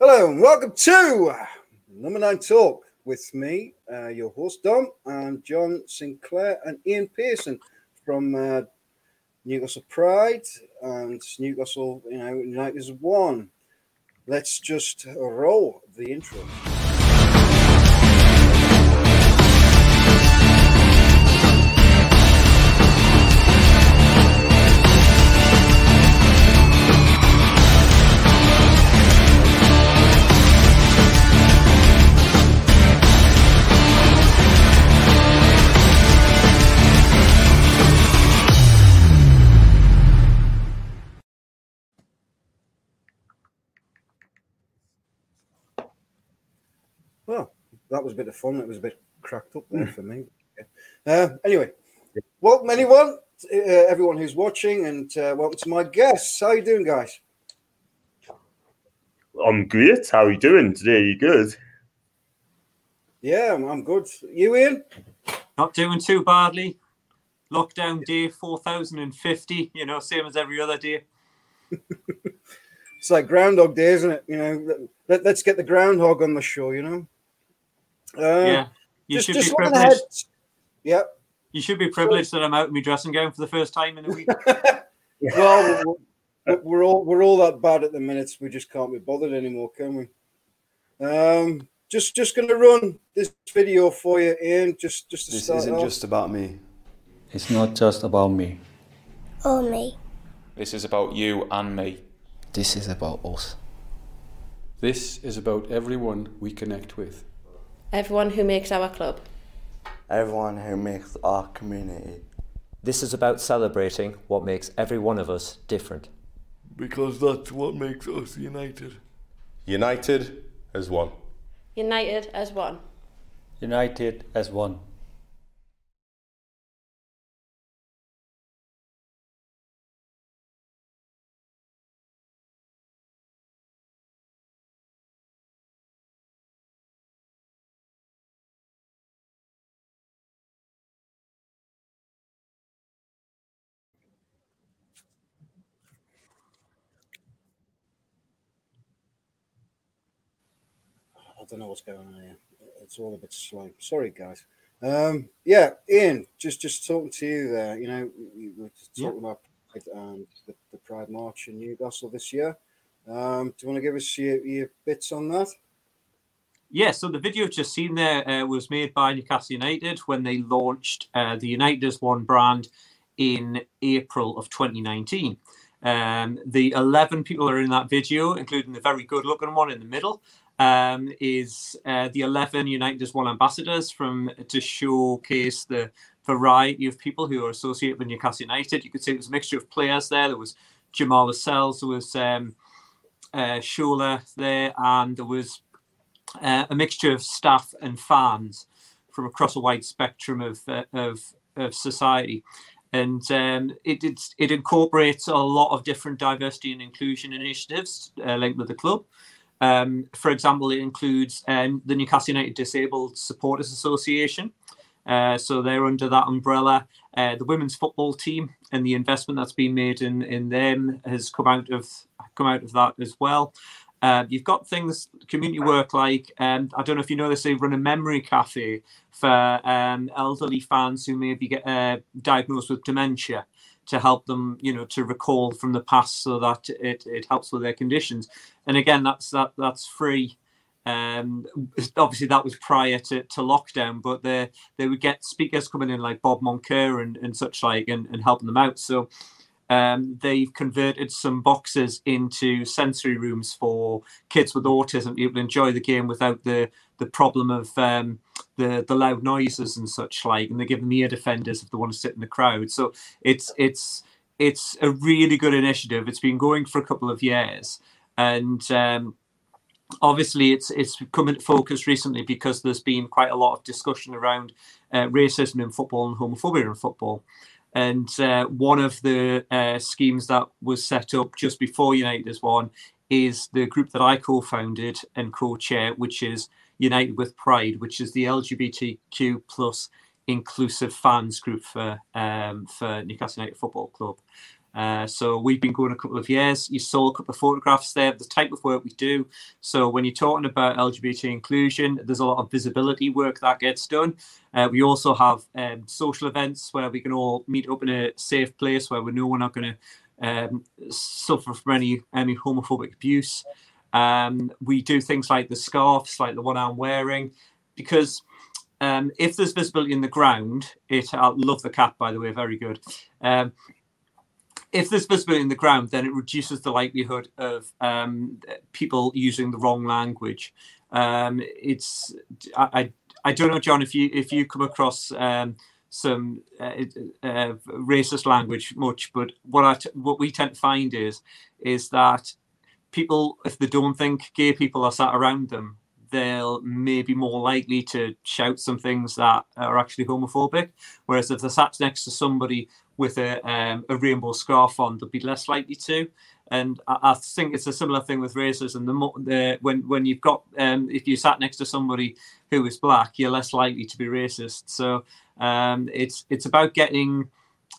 Hello and welcome to Number Nine Talk with me, uh, your host Dom, and John Sinclair and Ian Pearson from uh, Newcastle Pride and Newcastle, you know, United as one. Let's just roll the intro. That was a bit of fun. It was a bit cracked up there for me. Uh, anyway, welcome anyone, uh, everyone who's watching, and uh, welcome to my guests. How you doing, guys? I'm great. How are you doing today? You good? Yeah, I'm, I'm good. You, Ian? Not doing too badly. Lockdown day 4050, you know, same as every other day. It's like Groundhog Day, isn't it? You know, let, let, us get the groundhog on the show. You know. Uh, yeah, you just, should just be privileged. Yeah. You should be privileged that I'm out in my dressing gown for the first time in a week. well, we're, we're all we're all that bad at the minute. We just can't be bothered anymore, can we? Um, just just going to run this video for you, Ian. Just just to This start isn't off. just about me. It's not just about me. or me. This is about you and me. This is about us. This is about everyone we connect with. Everyone who makes our club. Everyone who makes our community. This is about celebrating what makes every one of us different. Because that's what makes us united. United as one. United as one. United as one. Don't know what's going on here. It's all a bit slow. Sorry, guys. Um, yeah, Ian, just just talking to you there. You know, we were just Yeah. talking about Pride and the, the Pride March in Newcastle this year. Um, do you want to give us your, your bits on that? Yeah, so the video just seen there uh, was made by Newcastle United when they launched uh, the United as One brand in April of 2019. Um, the 11 people are in that video, including the very good looking one in the middle, um, is uh, the 11 United as One ambassadors from to showcase the variety of people who are associated with Newcastle United. You could see it was a mixture of players there. There was Jamal Lascelles, there was um, uh, Shola there, and there was uh, a mixture of staff and fans from across a wide spectrum of uh, of, of society, and um, it, it it incorporates a lot of different diversity and inclusion initiatives uh, linked with the club. Um, for example, it includes um, the Newcastle United Disabled Supporters Association. Uh, so they're under that umbrella. Uh, the women's football team and the investment that's been made in in them has come out of come out of that as well. Uh, you've got things community work like um, I don't know if you know this. They run a memory cafe for um, elderly fans who maybe get uh, diagnosed with dementia to help them, you know, to recall from the past so that it, it helps with their conditions. And again, that's that that's free. Um, obviously, that was prior to, to lockdown, but they they would get speakers coming in like Bob Moncur and, and such like and, and helping them out. So um, they've converted some boxes into sensory rooms for kids with autism to be able to enjoy the game without the the problem of um, the the loud noises and such like. And they give them ear defenders if they want to sit in the crowd. So it's it's it's a really good initiative. It's been going for a couple of years, and um, obviously it's it's come into focus recently because there's been quite a lot of discussion around uh, racism in football and homophobia in football. And uh, one of the uh, schemes that was set up just before United as one is the group that I co-founded and co-chair, which is United with Pride, which is the LGBTQ plus inclusive fans group for um, for Newcastle United Football Club. Uh, so we've been going a couple of years. You saw a couple of photographs there the type of work we do. So when you're talking about LGBT inclusion, there's a lot of visibility work that gets done. Uh, we also have um, social events where we can all meet up in a safe place where we know we're not going to um, suffer from any any homophobic abuse. Um, we do things like the scarves, like the one I'm wearing, because um, if there's visibility in the ground, it. I love the cap, by the way, very good. Um, if there's visibility in the ground, then it reduces the likelihood of um, people using the wrong language. Um, it's I, I, I don't know, John, if you if you come across um, some uh, uh, racist language much, but what I t- what we tend to find is is that people, if they don't think gay people are sat around them, they'll maybe more likely to shout some things that are actually homophobic. Whereas if they're sat next to somebody with a, um, a rainbow scarf on, they'll be less likely to. And I, think it's a similar thing with racism. The, mo- the when when you've got um, if you sat next to somebody who is black, you're less likely to be racist. So um, it's it's about getting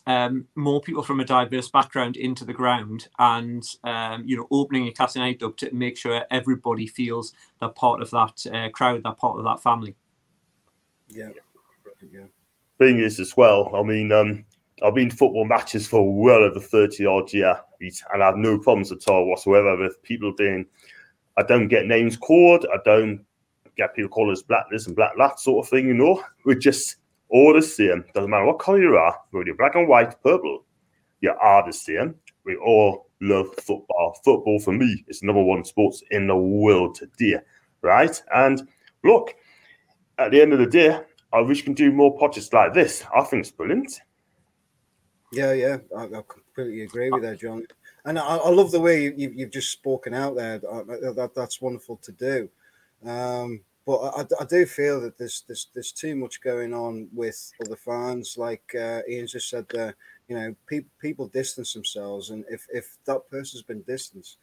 um, more people from a diverse background into the ground and um, you know opening a Castle United up to make sure everybody feels they're part of that uh, crowd, they're part of that family. Yeah. yeah. Thing is, as well, I mean, um, I've been to football matches for well over 30 odd years and I have no problems at all whatsoever with people being, I don't get names called, I don't get people calling us black this and black that sort of thing, you know. We're just all the same. Doesn't matter what color you are, whether you're black and white, purple, you are the same. We all love football. Football for me is number one sports in the world today, right? And look, at the end of the day, I wish we can do more podcasts like this. I think it's brilliant. Yeah, yeah, I, I completely agree with that, John. And I, I love the way you, have just spoken out there. That, that, that's wonderful to do. Um, but I, I, do feel that there's, there's there's too much going on with other fans. Like uh, Ian just said, there, you know, people people distance themselves, and if if that person's been distanced,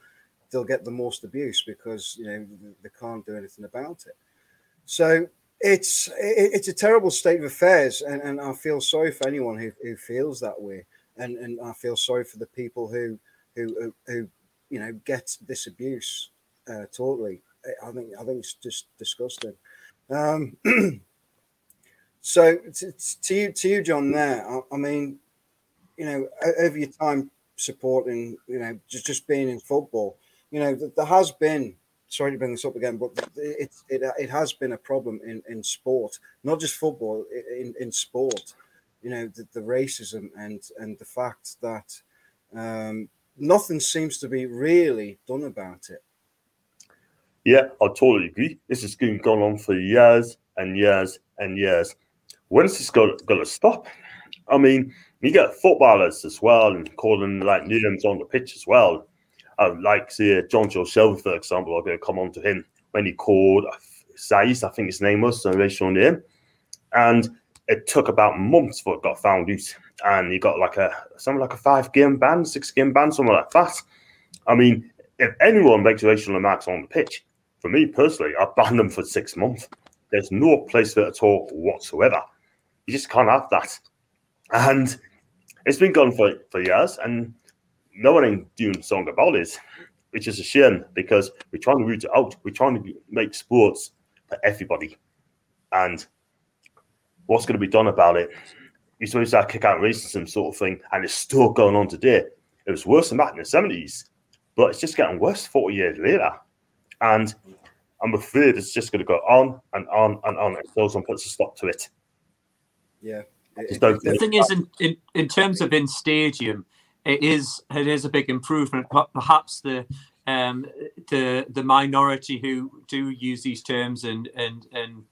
they'll get the most abuse because you know they can't do anything about it. So it's it's a terrible state of affairs, and, and I feel sorry for anyone who, who feels that way, and and I feel sorry for the people who who who, you know get this abuse uh, totally. I think I think it's just disgusting. Um, so to, to, you, to you, John. There, I, I, mean, you know, over your time supporting, you know, just just being in football, you know, there has been. Sorry to bring this up again, but it it, it has been a problem in, in sport, not just football, in, in sport. You know, the, the racism and and the fact that um, nothing seems to be really done about it. Yeah, I totally agree. This has been going on for years and years and years. When's this going to stop? I mean, you get footballers as well and calling like names on the pitch as well. Uh, like, say, Jonjo Shelvey, for example, I'm going to come on to him when he called Saiss, I think his name was, a racial name. And it took about months for it got found out. And he got like a something like a five game ban, six game ban, something like that. I mean, if anyone makes racial remarks on the pitch, for me personally, I banned them for six months. There's no place for it at all whatsoever. You just can't have that. And it's been gone for, for years, and no one ain't doing something about it, which is a shame because we're trying to root it out. We're trying to make sports for everybody. And what's going to be done about it? You're supposed to kick out racism sort of thing, and it's still going on today. It was worse than that in the 70s, but it's just getting worse 40 years later. And I'm afraid it's just going to go on and on and on until someone puts a stop to it. Yeah. the thing is, in, in, in terms of in stadium, it is it is a big improvement. Perhaps the um, the the minority who do use these terms and and and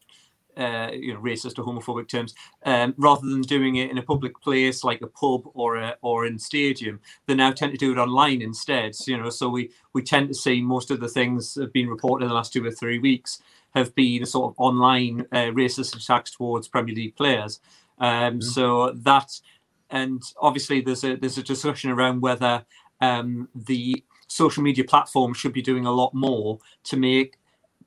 uh, you know, racist or homophobic terms, um, rather than doing it in a public place like a pub or a, or in stadium, they now tend to do it online instead. You know, so we we tend to see most of the things that have been reported in the last two or three weeks have been sort of online uh, racist attacks towards Premier League players. Um, mm-hmm. So that, and obviously there's a there's a discussion around whether um, the social media platforms should be doing a lot more to make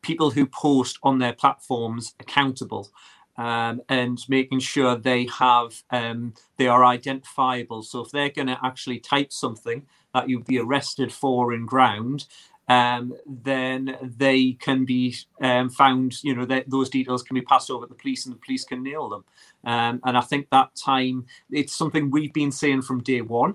people who post on their platforms accountable. um, and making sure they have um, they are identifiable. So if they're going to actually type something that you'd be arrested for in ground, um, then they can be um, found. You know, that those details can be passed over to the police, and the police can nail them. Um, and I think that time it's something we've been saying from day one.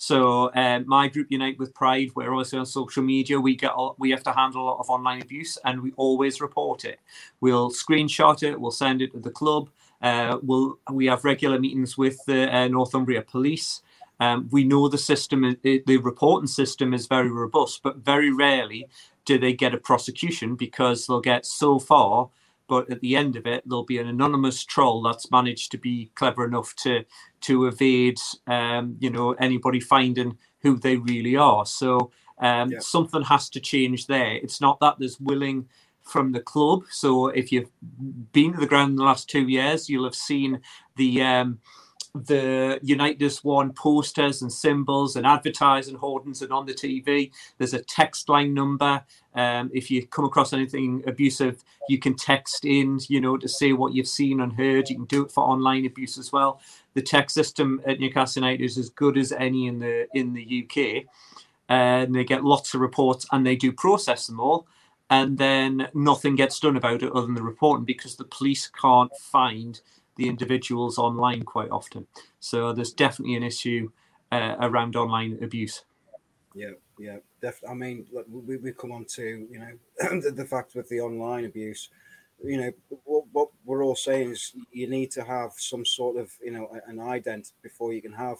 So um, my group Unite with Pride, we're also on social media. We get we have to handle a lot of online abuse, and we always report it. We'll screenshot it. We'll send it to the club. Uh, we'll we have regular meetings with the uh, Northumbria Police. Um, we know the system, the reporting system is very robust, but very rarely do they get a prosecution because they'll get so far but at the end of it, there'll be an anonymous troll that's managed to be clever enough to to evade, um, you know, anybody finding who they really are. So um, yeah. something has to change there. It's not that there's willing from the club. So if you've been to the ground in the last two years, you'll have seen the um, the Unite As One posters and symbols and advertising hoardings and on the TV. There's a text line number. Um, if you come across anything abusive, you can text in, you know, to say what you've seen and heard. You can do it for online abuse as well. The text system at Newcastle United is as good as any in the in the UK, and they get lots of reports and they do process them all. And then nothing gets done about it other than the reporting because the police can't find the individuals online quite often. So there's definitely an issue uh, around online abuse. Yeah, yeah, definitely. I mean, look, we, we come on to you know the, the fact with the online abuse. You know, what, what we're all saying is you need to have some sort of you know an ident before you can have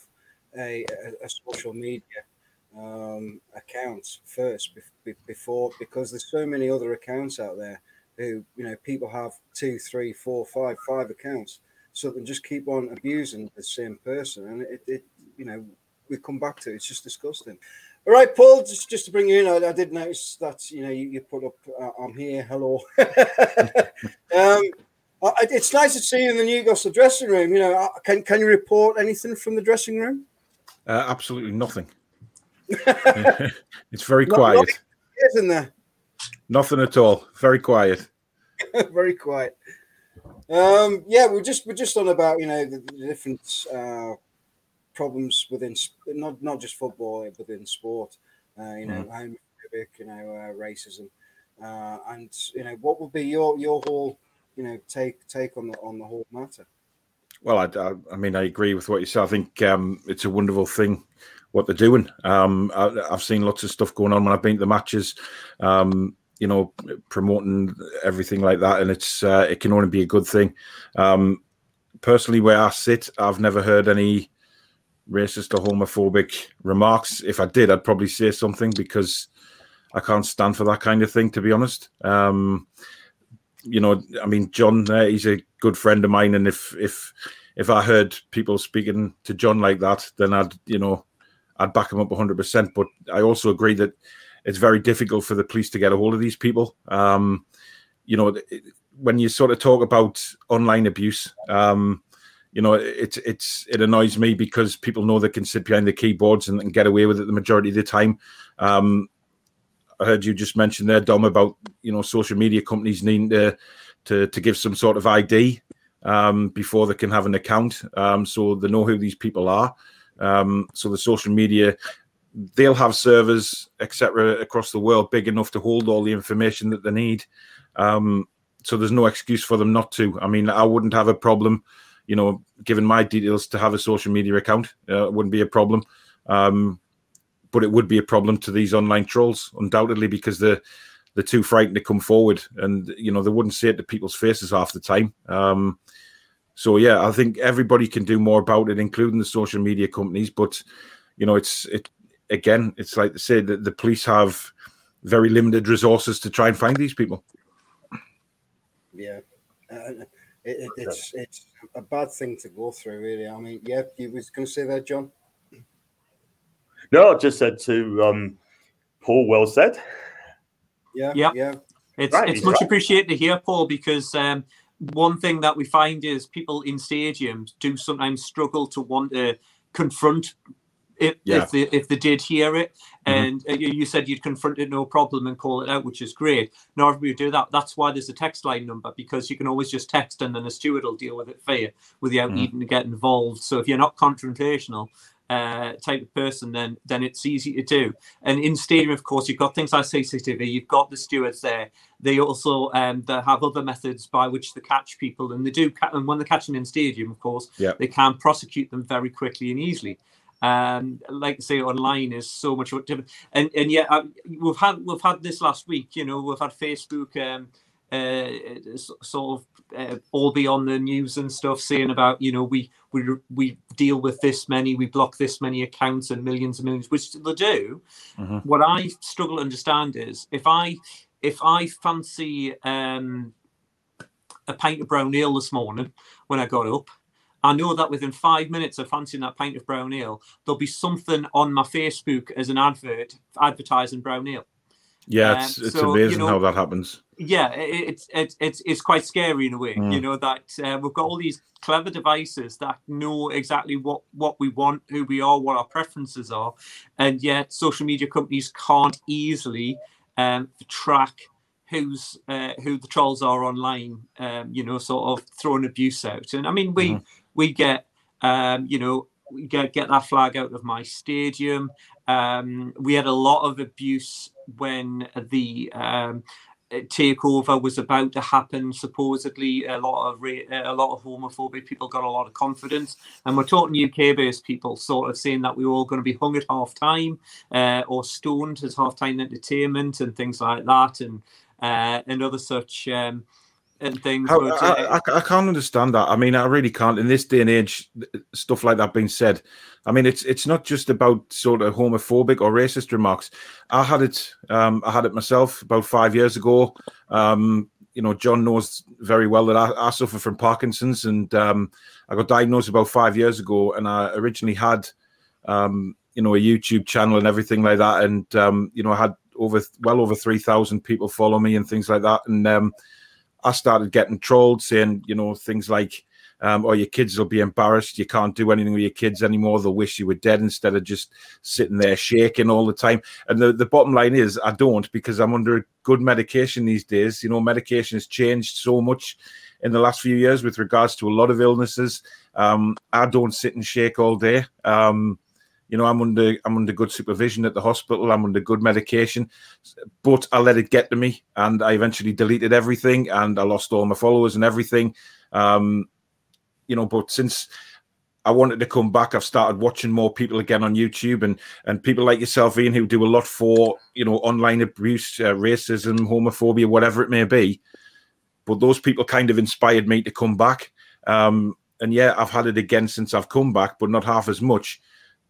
a, a, a social media um, account first before because there's so many other accounts out there who you know people have two, three, four, five, five accounts so they just keep on abusing the same person, and it, it you know, we come back to it. It's just disgusting. All right, Paul, just, just to bring you in, I, I did notice that you know you, you put up, uh, "I'm here, hello." um, I, it's nice to see you in the Newcastle dressing room. You know, uh, can can you report anything from the dressing room? Uh, absolutely nothing. it's very quiet. Isn't there? Nothing at all. Very quiet. very quiet. Um, yeah, we're just we're just on about you know the, the different uh, problems within not not just football but within sport. Uh, you know, mm. homophobic, you know, uh, racism, uh, and you know what would be your your whole you know take take on the on the whole matter. Well, I, I, I mean, I agree with what you said. I think um, it's a wonderful thing what they're doing. Um, I, have seen lots of stuff going on when I've been to the matches. Um, you know, promoting everything like that, and it's uh, it can only be a good thing. Um, personally, where I sit, I've never heard any racist or homophobic remarks. If I did, I'd probably say something because I can't stand for that kind of thing. To be honest, um, you know, I mean, John, uh, he's a good friend of mine, and if if if I heard people speaking to John like that, then I'd you know, I'd back him up 100. percent But I also agree that it's very difficult for the police to get a hold of these people. Um, you know, when you sort of talk about online abuse, um, you know, it's it's it annoys me because people know they can sit behind the keyboards and, and get away with it the majority of the time. Um, I heard you just mention there, Dom, about you know social media companies needing to to, to give some sort of ID um, before they can have an account, um, so they know who these people are. Um, so the social media they'll have servers, etc., across the world big enough to hold all the information that they need. Um, so there's no excuse for them not to. I mean, I wouldn't have a problem, you know, giving my details to have a social media account. Uh, it wouldn't be a problem. Um, but it would be a problem to these online trolls, undoubtedly, because they're they're too frightened to come forward, and you know they wouldn't say it to people's faces half the time. Um, so yeah, I think everybody can do more about it, including the social media companies. But you know, it's it again, it's like to say that the police have very limited resources to try and find these people. Yeah, uh, it, it's it's a bad thing to go through, really. I mean, yeah, you was going to say that, John. No, I just said to um, Paul. Well said. Yeah, yeah, yeah. It's right, it's much right. appreciated to hear, Paul, because um, one thing that we find is people in stadiums do sometimes struggle to want to confront if Yeah. if they if they did hear it, Mhm. and uh, you you said you'd confront it no problem and call it out, which is great. Not everybody do that. That's why there's a text line number because you can always just text and then a steward will deal with it for you without Mhm. needing to get involved. So if you're not confrontational uh, type of person, then then it's easy to do. And in stadium, of course, you've got things like CCTV. You've got the stewards there. They also um, they have other methods by which they catch people, and they do. Ca- and when they're catching in stadium, of course, Yeah. they can prosecute them very quickly and easily. Um, like I say, online is so much different. And and yet uh, we've had we've had this last week. You know, we've had Facebook. Um, uh, sort of uh, all be on the news and stuff saying about you know we we we deal with this many we block this many accounts and millions and millions which they do Mhm. what i struggle to understand is if i if i fancy um a pint of brown ale this morning when i got up I know that within five minutes of fancying that pint of brown ale, there'll be something on my Facebook as an advert advertising brown ale. Yeah, Um, it's, it's so, you amazing know, how that happens. yeah, it, it's it's it's it's quite scary in a way. Mm. You know that uh, we've got all these clever devices that know exactly what what we want, who we are, what our preferences are, and yet social media companies can't easily um, track who's uh, who the trolls are online. Um, you know, sort of throwing abuse out. And I mean, we Mhm. We get um, you know get get that flag out of my stadium. Um, we had a lot of abuse when the um, takeover was about to happen. Supposedly, a lot of a lot of homophobic people got a lot of confidence, and we're talking UK-based people, sort of saying that we were all going to be hung at half time uh, or stoned as half time entertainment and things like that, and uh, and other such um, and things. How, I, I, I can't understand that. I mean, I really can't. In this day and age, stuff like that being said, I mean, it's it's not just about sort of homophobic or racist remarks. I had it, um, I had it myself about five years ago. Um, you know, John knows very well that I, I suffer from Parkinson's, and um, I got diagnosed about five years ago. And I originally had, um, you know, a YouTube channel and everything like that, and um, you know, I had over well over three thousand people follow me and things like that, and um, I started getting trolled saying, you know, things like, um, "Oh, your kids will be embarrassed. You can't do anything with your kids anymore. They'll wish you were dead instead of just sitting there shaking all the time." And the, the bottom line is, I don't because I'm under good medication these days. You know, medication has changed so much in the last few years with regards to a lot of illnesses. Um, I don't sit and shake all day. Um, you know, I'm under I'm under good supervision at the hospital. I'm under good medication, but I let it get to me, and I eventually deleted everything, and I lost all my followers and everything. Um, you know, but since I wanted to come back, I've started watching more people again on YouTube, and and people like yourself, Ian, who do a lot for you know online abuse, uh, racism, homophobia, whatever it may be. But those people kind of inspired me to come back. Um, and yeah, I've had it again since I've come back, but not half as much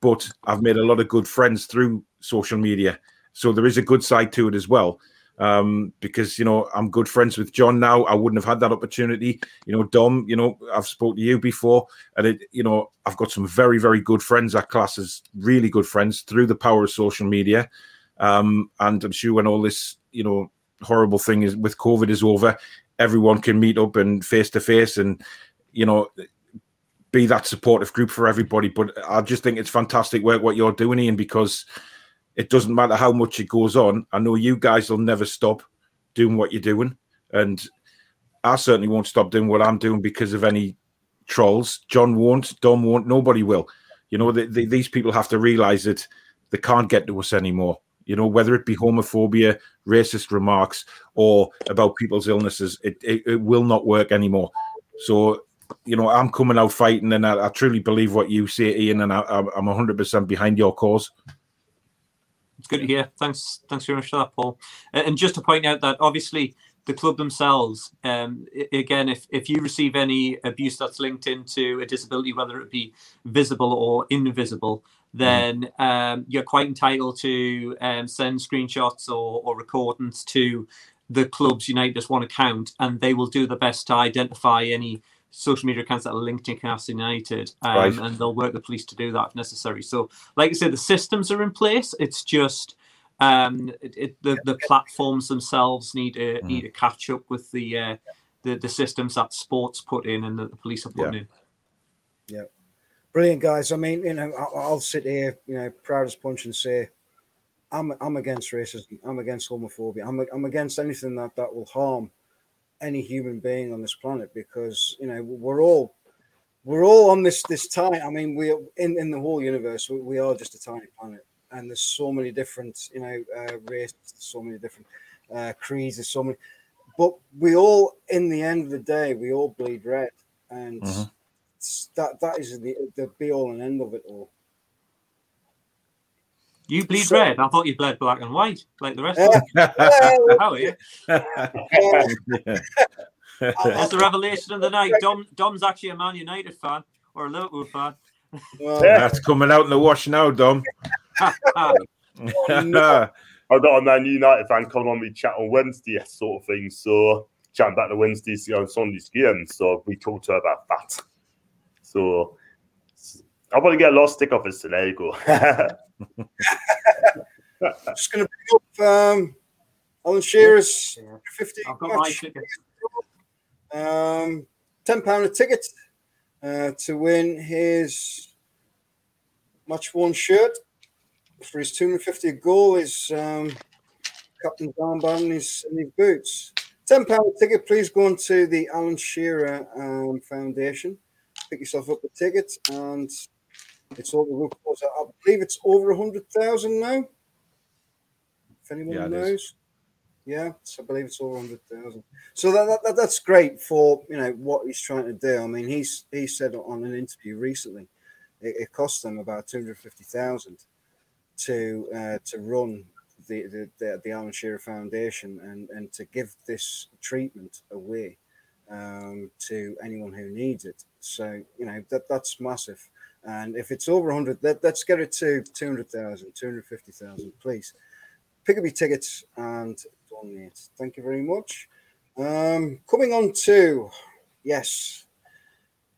but I've made a lot of good friends through social media. So there is a good side to it as well. Um, because you know I'm good friends with John now. I wouldn't have had that opportunity. You know, Dom. You know, I've spoke to you before, and it. You know, I've got some very, very good friends. That class is really good friends through the power of social media. Um, and I'm sure when all this, you know, horrible thing is with COVID is over, everyone can meet up and face to face, and you know, be that supportive group for everybody. But I just think it's fantastic work what you're doing, Ian, because it doesn't matter how much it goes on. I know you guys will never stop doing what you're doing, and I certainly won't stop doing what I'm doing because of any trolls. John won't, Dom won't, nobody will. You know, the, the, these people have to realize that they can't get to us anymore. You know, whether it be homophobia, racist remarks, or about people's illnesses, it, it, it will not work anymore. So you know, I'm coming out fighting, and I, I truly believe what you say, Ian, and I, I'm 100 percent behind your cause. It's good to hear. Thanks, thanks very much for that, Paul. And just to point out that obviously the club themselves, um, again, if if you receive any abuse that's linked into a disability, whether it be visible or invisible, then um, you're quite entitled to um, send screenshots or, or recordings to the club's United One account, and they will do the best to identify any social media accounts that are linked to Newcastle United, um, Right. and they'll work the police to do that if necessary. So, like I said, the systems are in place. It's just um, it, it, the the platforms themselves need to need to catch up with the uh, the the systems that sports put in and that the police are putting in. Yeah. Brilliant, guys. I mean, you know, I'll, I'll sit here, you know, proud as punch and say, I'm I'm against racism. I'm against homophobia. I'm I'm against anything that that will harm any human being on this planet because you know we're all we're all on this this tiny. I mean, we in in the whole universe we, we are just a tiny planet, and there's so many different you know uh, races, so many different uh, creeds, there's so many, but we all in the end of the day we all bleed red, and Mhm. that that is the the be all and end of it all. You bleed So- red. I thought you bled black and white, like the rest Uh, of them. well, How are you? That's the revelation of the night. Dom, Dom's actually a Man United fan or a Liverpool fan. That's coming out in the wash now, Dom. I've got a Man United fan coming on me chat on Wednesday, sort of thing. So chatting back to Wednesday's on Sunday's game. So we talked to her about that. So I want to get a lot of stick off this. So there you go. Just going to bring up um, Alan Shearer's 50 I've got my ticket. Um, ten pound a ticket uh, to win his match one shirt for his two hundred fifty goal. Is um, captain's armband and his, and his boots. Ten pound a ticket. Please go on to the Alan Shearer um, Foundation. Pick yourself up a ticket, and it's all the I believe it's over a hundred thousand now. If anyone Yeah, knows. Yeah, so I believe it's over a hundred thousand. So that, that, that that's great for you know what he's trying to do. I mean, he's he said on an interview recently, it, it cost them about two hundred fifty thousand to uh, to run the the, the the Alan Shearer Foundation and and to give this treatment away um, to anyone who needs it. So you know that that's massive. And if it's over 100, let, let's get it to 200,000, 250,000, please. Pick up your tickets and donate. Thank you very much. Um, coming on to, yes,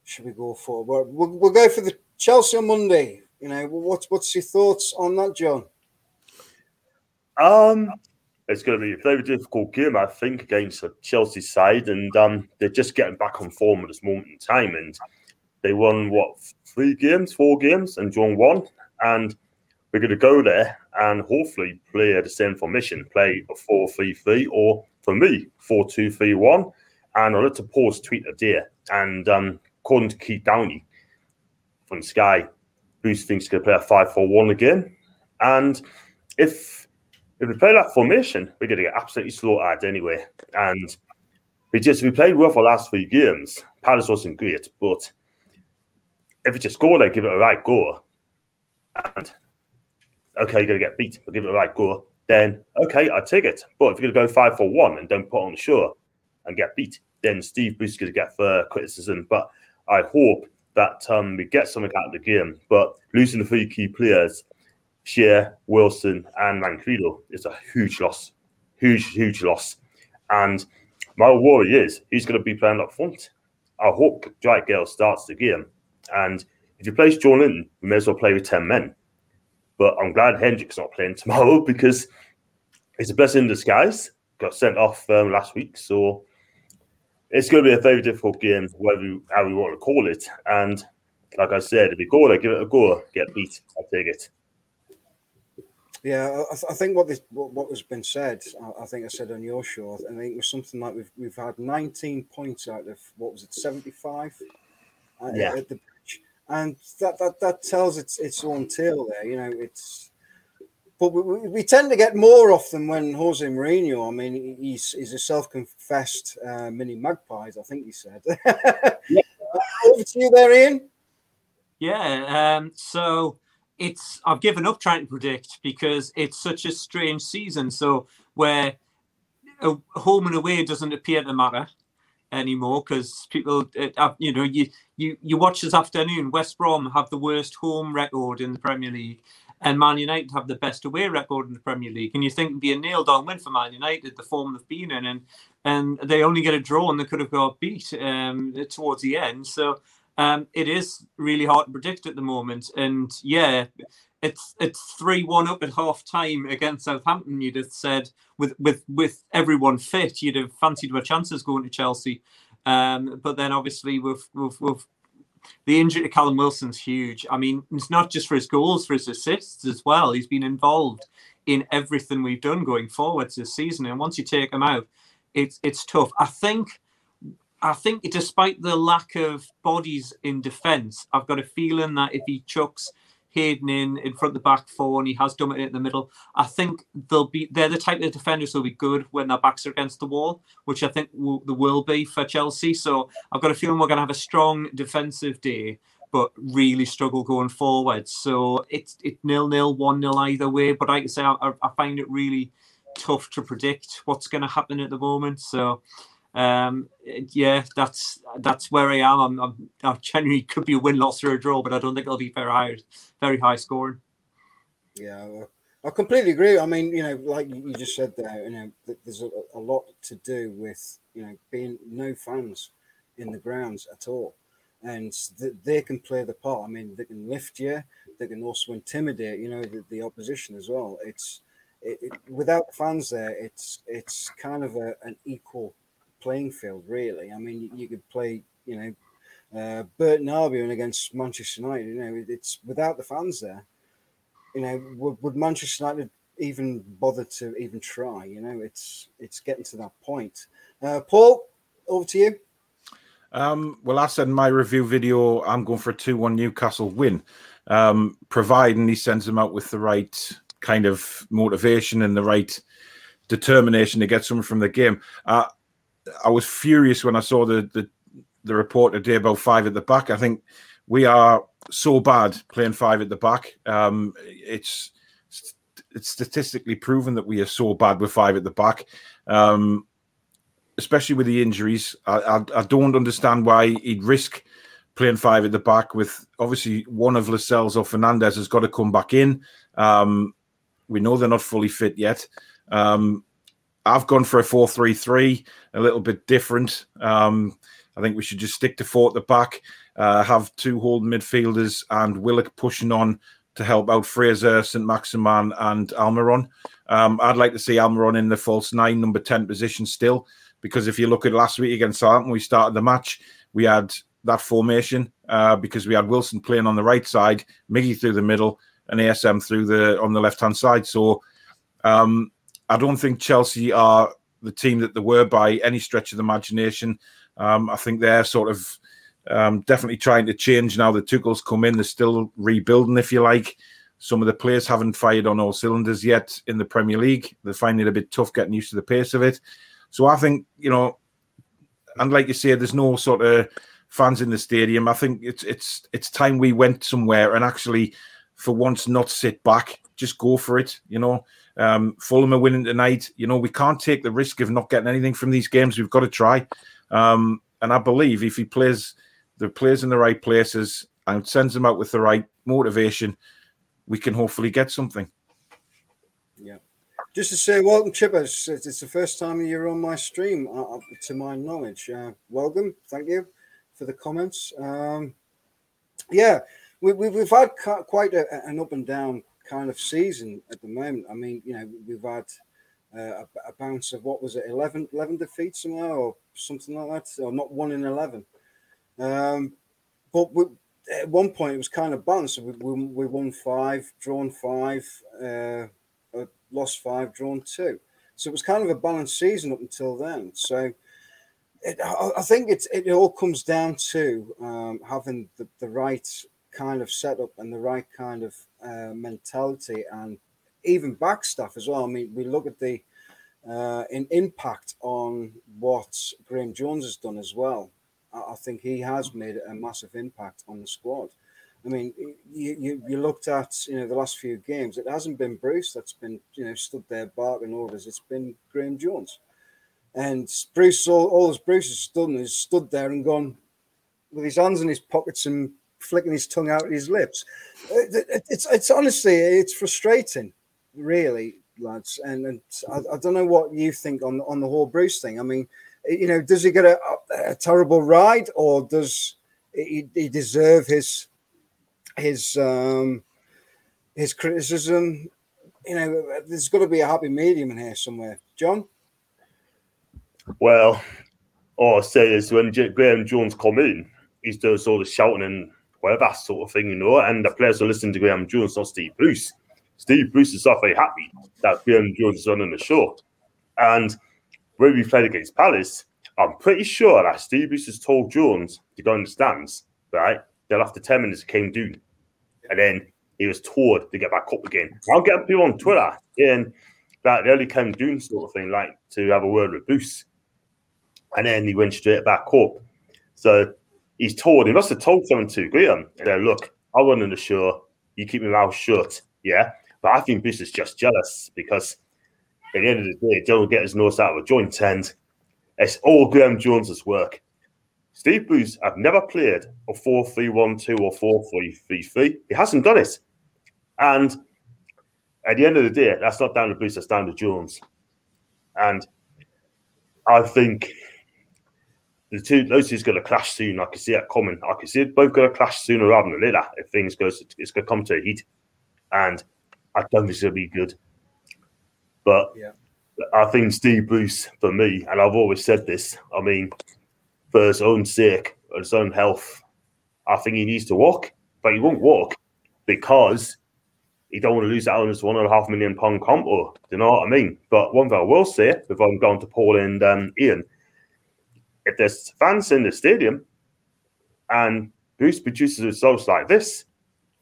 should we go for? We'll, we'll, we'll go for the Chelsea on Monday. You know, what's what's your thoughts on that, John? Um, it's going to be a very difficult game, I think, against the Chelsea side, and um, they're just getting back on form at this moment in time. And they won what three games, four games, and drawn one. And we're going to go there and hopefully play the same formation, play a 4 3 3, or for me, 4 2 3 1. And I looked to post tweet a day, and um, according to Keith Downie from Sky, Bruce thinks he's going to play a 5 4 1 again. And if if we play that formation, we're going to get absolutely slaughtered anyway. And we just we played well for the last three games. Palace wasn't great, but if we just go they give it a right go, and okay, you're to get beat, but give it a right go, then okay, I take it. But if you're to go five for one and don't put on the show and get beat, then Steve Bruce is to get criticism. But I hope that um, we get something out of the game. But losing the three key players, Schär, Wilson, and Manfredo is a huge loss. Huge, huge loss. And my worry is he's going to be playing up front. I hope Dwight Gayle starts the game. And if you place Joelinton, we may as well play with 10 men. But I'm glad Hendrick's not playing tomorrow because it's a blessing in disguise. Got sent off um, last week. So it's going to be a very difficult game, whatever you, how we want to call it. And like I said, if you go there, give it a go, get beat, I'll take it. Yeah, I, I think what this what, what has been said, I, I think I said on your show, I think it was something like we've we've had 19 points out of what was it, 75 uh, Yeah. at the and that that that tells its its own tale there. You know, it's but we, we, we tend to get more often when Jose Mourinho. I mean, he's he's a self-confessed uh, mini magpies. I think he said. yeah. Over to you there, Ian. Yeah. Um, so it's I've given up trying to predict because it's such a strange season. So where uh, home and away doesn't appear to matter anymore because people, uh, you know, you you you watch this afternoon. West Brom have the worst home record in the Premier League, and Man United have the best away record in the Premier League. And you think it'd be a nailed on win for Man United, the form they've been in, and and they only get a draw and they could have got beat um, towards the end. So um, it is really hard to predict at the moment. And yeah, it's it's three one up at half time against Southampton. You'd have said with with with everyone fit, you'd have fancied our chances going to Chelsea. Um, but then obviously we've we've, we've the injury to Callum Wilson's huge. I mean, it's not just for his goals, for his assists as well. He's been involved in everything we've done going forwards this season. And once you take him out, it's it's tough. I think I think despite the lack of bodies in defence, I've got a feeling that if he chucks Hayden in in front of the back four and he has it in the middle, I think they'll be they're the type of defenders who'll be good when their backs are against the wall, which I think will, will be for Chelsea. So I've got a feeling we're going to have a strong defensive day, but really struggle going forward. So it's it nil nil one nil either way. But like I say, I, I find it really tough to predict what's going to happen at the moment. So um, yeah, that's that's where I am. I'm, I'm, I genuinely could be a win, loss, or a draw, but I don't think it'll be very high, very high scoring. Yeah, I completely agree. I mean, you know, like you just said there, you know, there's a, a lot to do with you know being no fans in the grounds at all, and th- they can play the part. I mean, they can lift you, they can also intimidate, you know, the, the opposition as well. It's it, it, without fans there, it's it's kind of a, an equal playing field, really. I mean, you, you could play, you know, uh, Burton Albion against Manchester United. You know, it's without the fans there. You know, would, would Manchester United even bother to even try? You know, it's it's getting to that point. Uh, Paul, over to you. Um, well, I said in my review video, I'm going for a 2 1 Newcastle win, um, providing he sends them out with the right kind of motivation and the right determination to get something from the game. Uh, I was furious when I saw the, the the report today about five at the back. I think we are so bad playing five at the back. Um, it's it's statistically proven that we are so bad with five at the back, um, especially with the injuries. I, I, I, don't understand why he'd risk playing five at the back with obviously one of Lascelles or Fernandez has got to come back in. Um, we know they're not fully fit yet. Um, I've gone for a 4 3 3, a little bit different. Um, I think we should just stick to four at the back, uh, have two holding midfielders and Willock pushing on to help out Fraser, St. Maximin, and Almiron. Um, I'd like to see Almiron in the false nine, number 10 position still, because if you look at last week against Southampton, we started the match, we had that formation uh, because we had Wilson playing on the right side, Miggy through the middle, and ASM through the on the left hand side. So um, I don't think Chelsea are the team that they were by any stretch of the imagination. Um, I think they're sort of um, definitely trying to change now. The Tuchel's come in; they're still rebuilding, if you like. Some of the players haven't fired on all cylinders yet in the Premier League. They're finding it a bit tough getting used to the pace of it. So I think you know, and like you say, there's no sort of fans in the stadium. I think it's it's it's time we went somewhere and actually, for once, not sit back, just go for it. You know, um, Fulham are winning tonight. You know, we can't take the risk of not getting anything from these games. We've got to try. Um, and I believe if he plays the players in the right places and sends them out with the right motivation, we can hopefully get something. Yeah. Just to say, welcome, Chippers. It's the first time you're on my stream, uh, to my knowledge. Uh, welcome. Thank you for the comments. Um, yeah, we, we, have had quite a, an up and down kind of season at the moment. I mean, you know, we've had uh, a, a, bounce of what was it, 11, 11 defeats somehow or something like that, or not one in 11. Um, but we, at one point, it was kind of balanced. We, we, we won five, drawn five, uh, uh, lost five, drawn two. So it was kind of a balanced season up until then. So it, I, I, think it's, it all comes down to um, having the, the right kind of setup and the right kind of uh, mentality and even back stuff as well. I mean, we look at the uh, impact on what Graeme Jones has done as well. I, I think he has made a massive impact on the squad. I mean, you, you, you looked at you know the last few games. It hasn't been Bruce that's been you know stood there barking orders. It's been Graeme Jones, and Bruce all, all Bruce has done is stood there and gone with his hands in his pockets and flicking his tongue out of his lips. It's it's honestly it's frustrating, really, lads. And, and I, I, don't know what you think on on the whole Bruce thing. I mean, you know, does he get a, a terrible ride, or does he, he deserve his his um his criticism? You know, there's got to be a happy medium in here somewhere, John. Well, all I say is when Graeme Jones come in, he does all the shouting and whatever sort of thing, you know, and the players are listening to Graeme Jones, not Steve Bruce. Steve Bruce is not very happy that Graeme Jones is running the show. And when we played against Palace, I'm pretty sure that Steve Bruce has told Jones to go in the stands, right? They Then after 10 minutes, came down. And then he was told to get back up again. I'll get people on Twitter and that the only came down sort of thing, like to have a word with Bruce. And then he went straight back up. So he's told, he must have told someone to Graeme, yeah, look, I'll run the show, you keep your mouth shut. Yeah. But I think Bruce is just jealous because at the end of the day, Joe will get his nose out of a joint and it's all Graeme Jones's work. Steve Bruce have never played a 4 3 1 2 or 4 3 3 3. He hasn't done it. And at the end of the day, that's not down to Bruce, that's down to Jones. And I think the two those two's going to clash soon. I can see that coming. I can see it both going to clash sooner rather than later. If things goes, it's going to come to a heat, and I don't think it's going to be good. But yeah. I think Steve Bruce, for me, and I've always said this. I mean, for his own sake, his own health, I think he needs to walk. But he won't walk because he don't want to lose out on his one and a half million pound compo. Do you know what I mean? But one thing I will say, before I'm going to Paul and um, Ian, if there's fans in the stadium and Bruce produces results like this,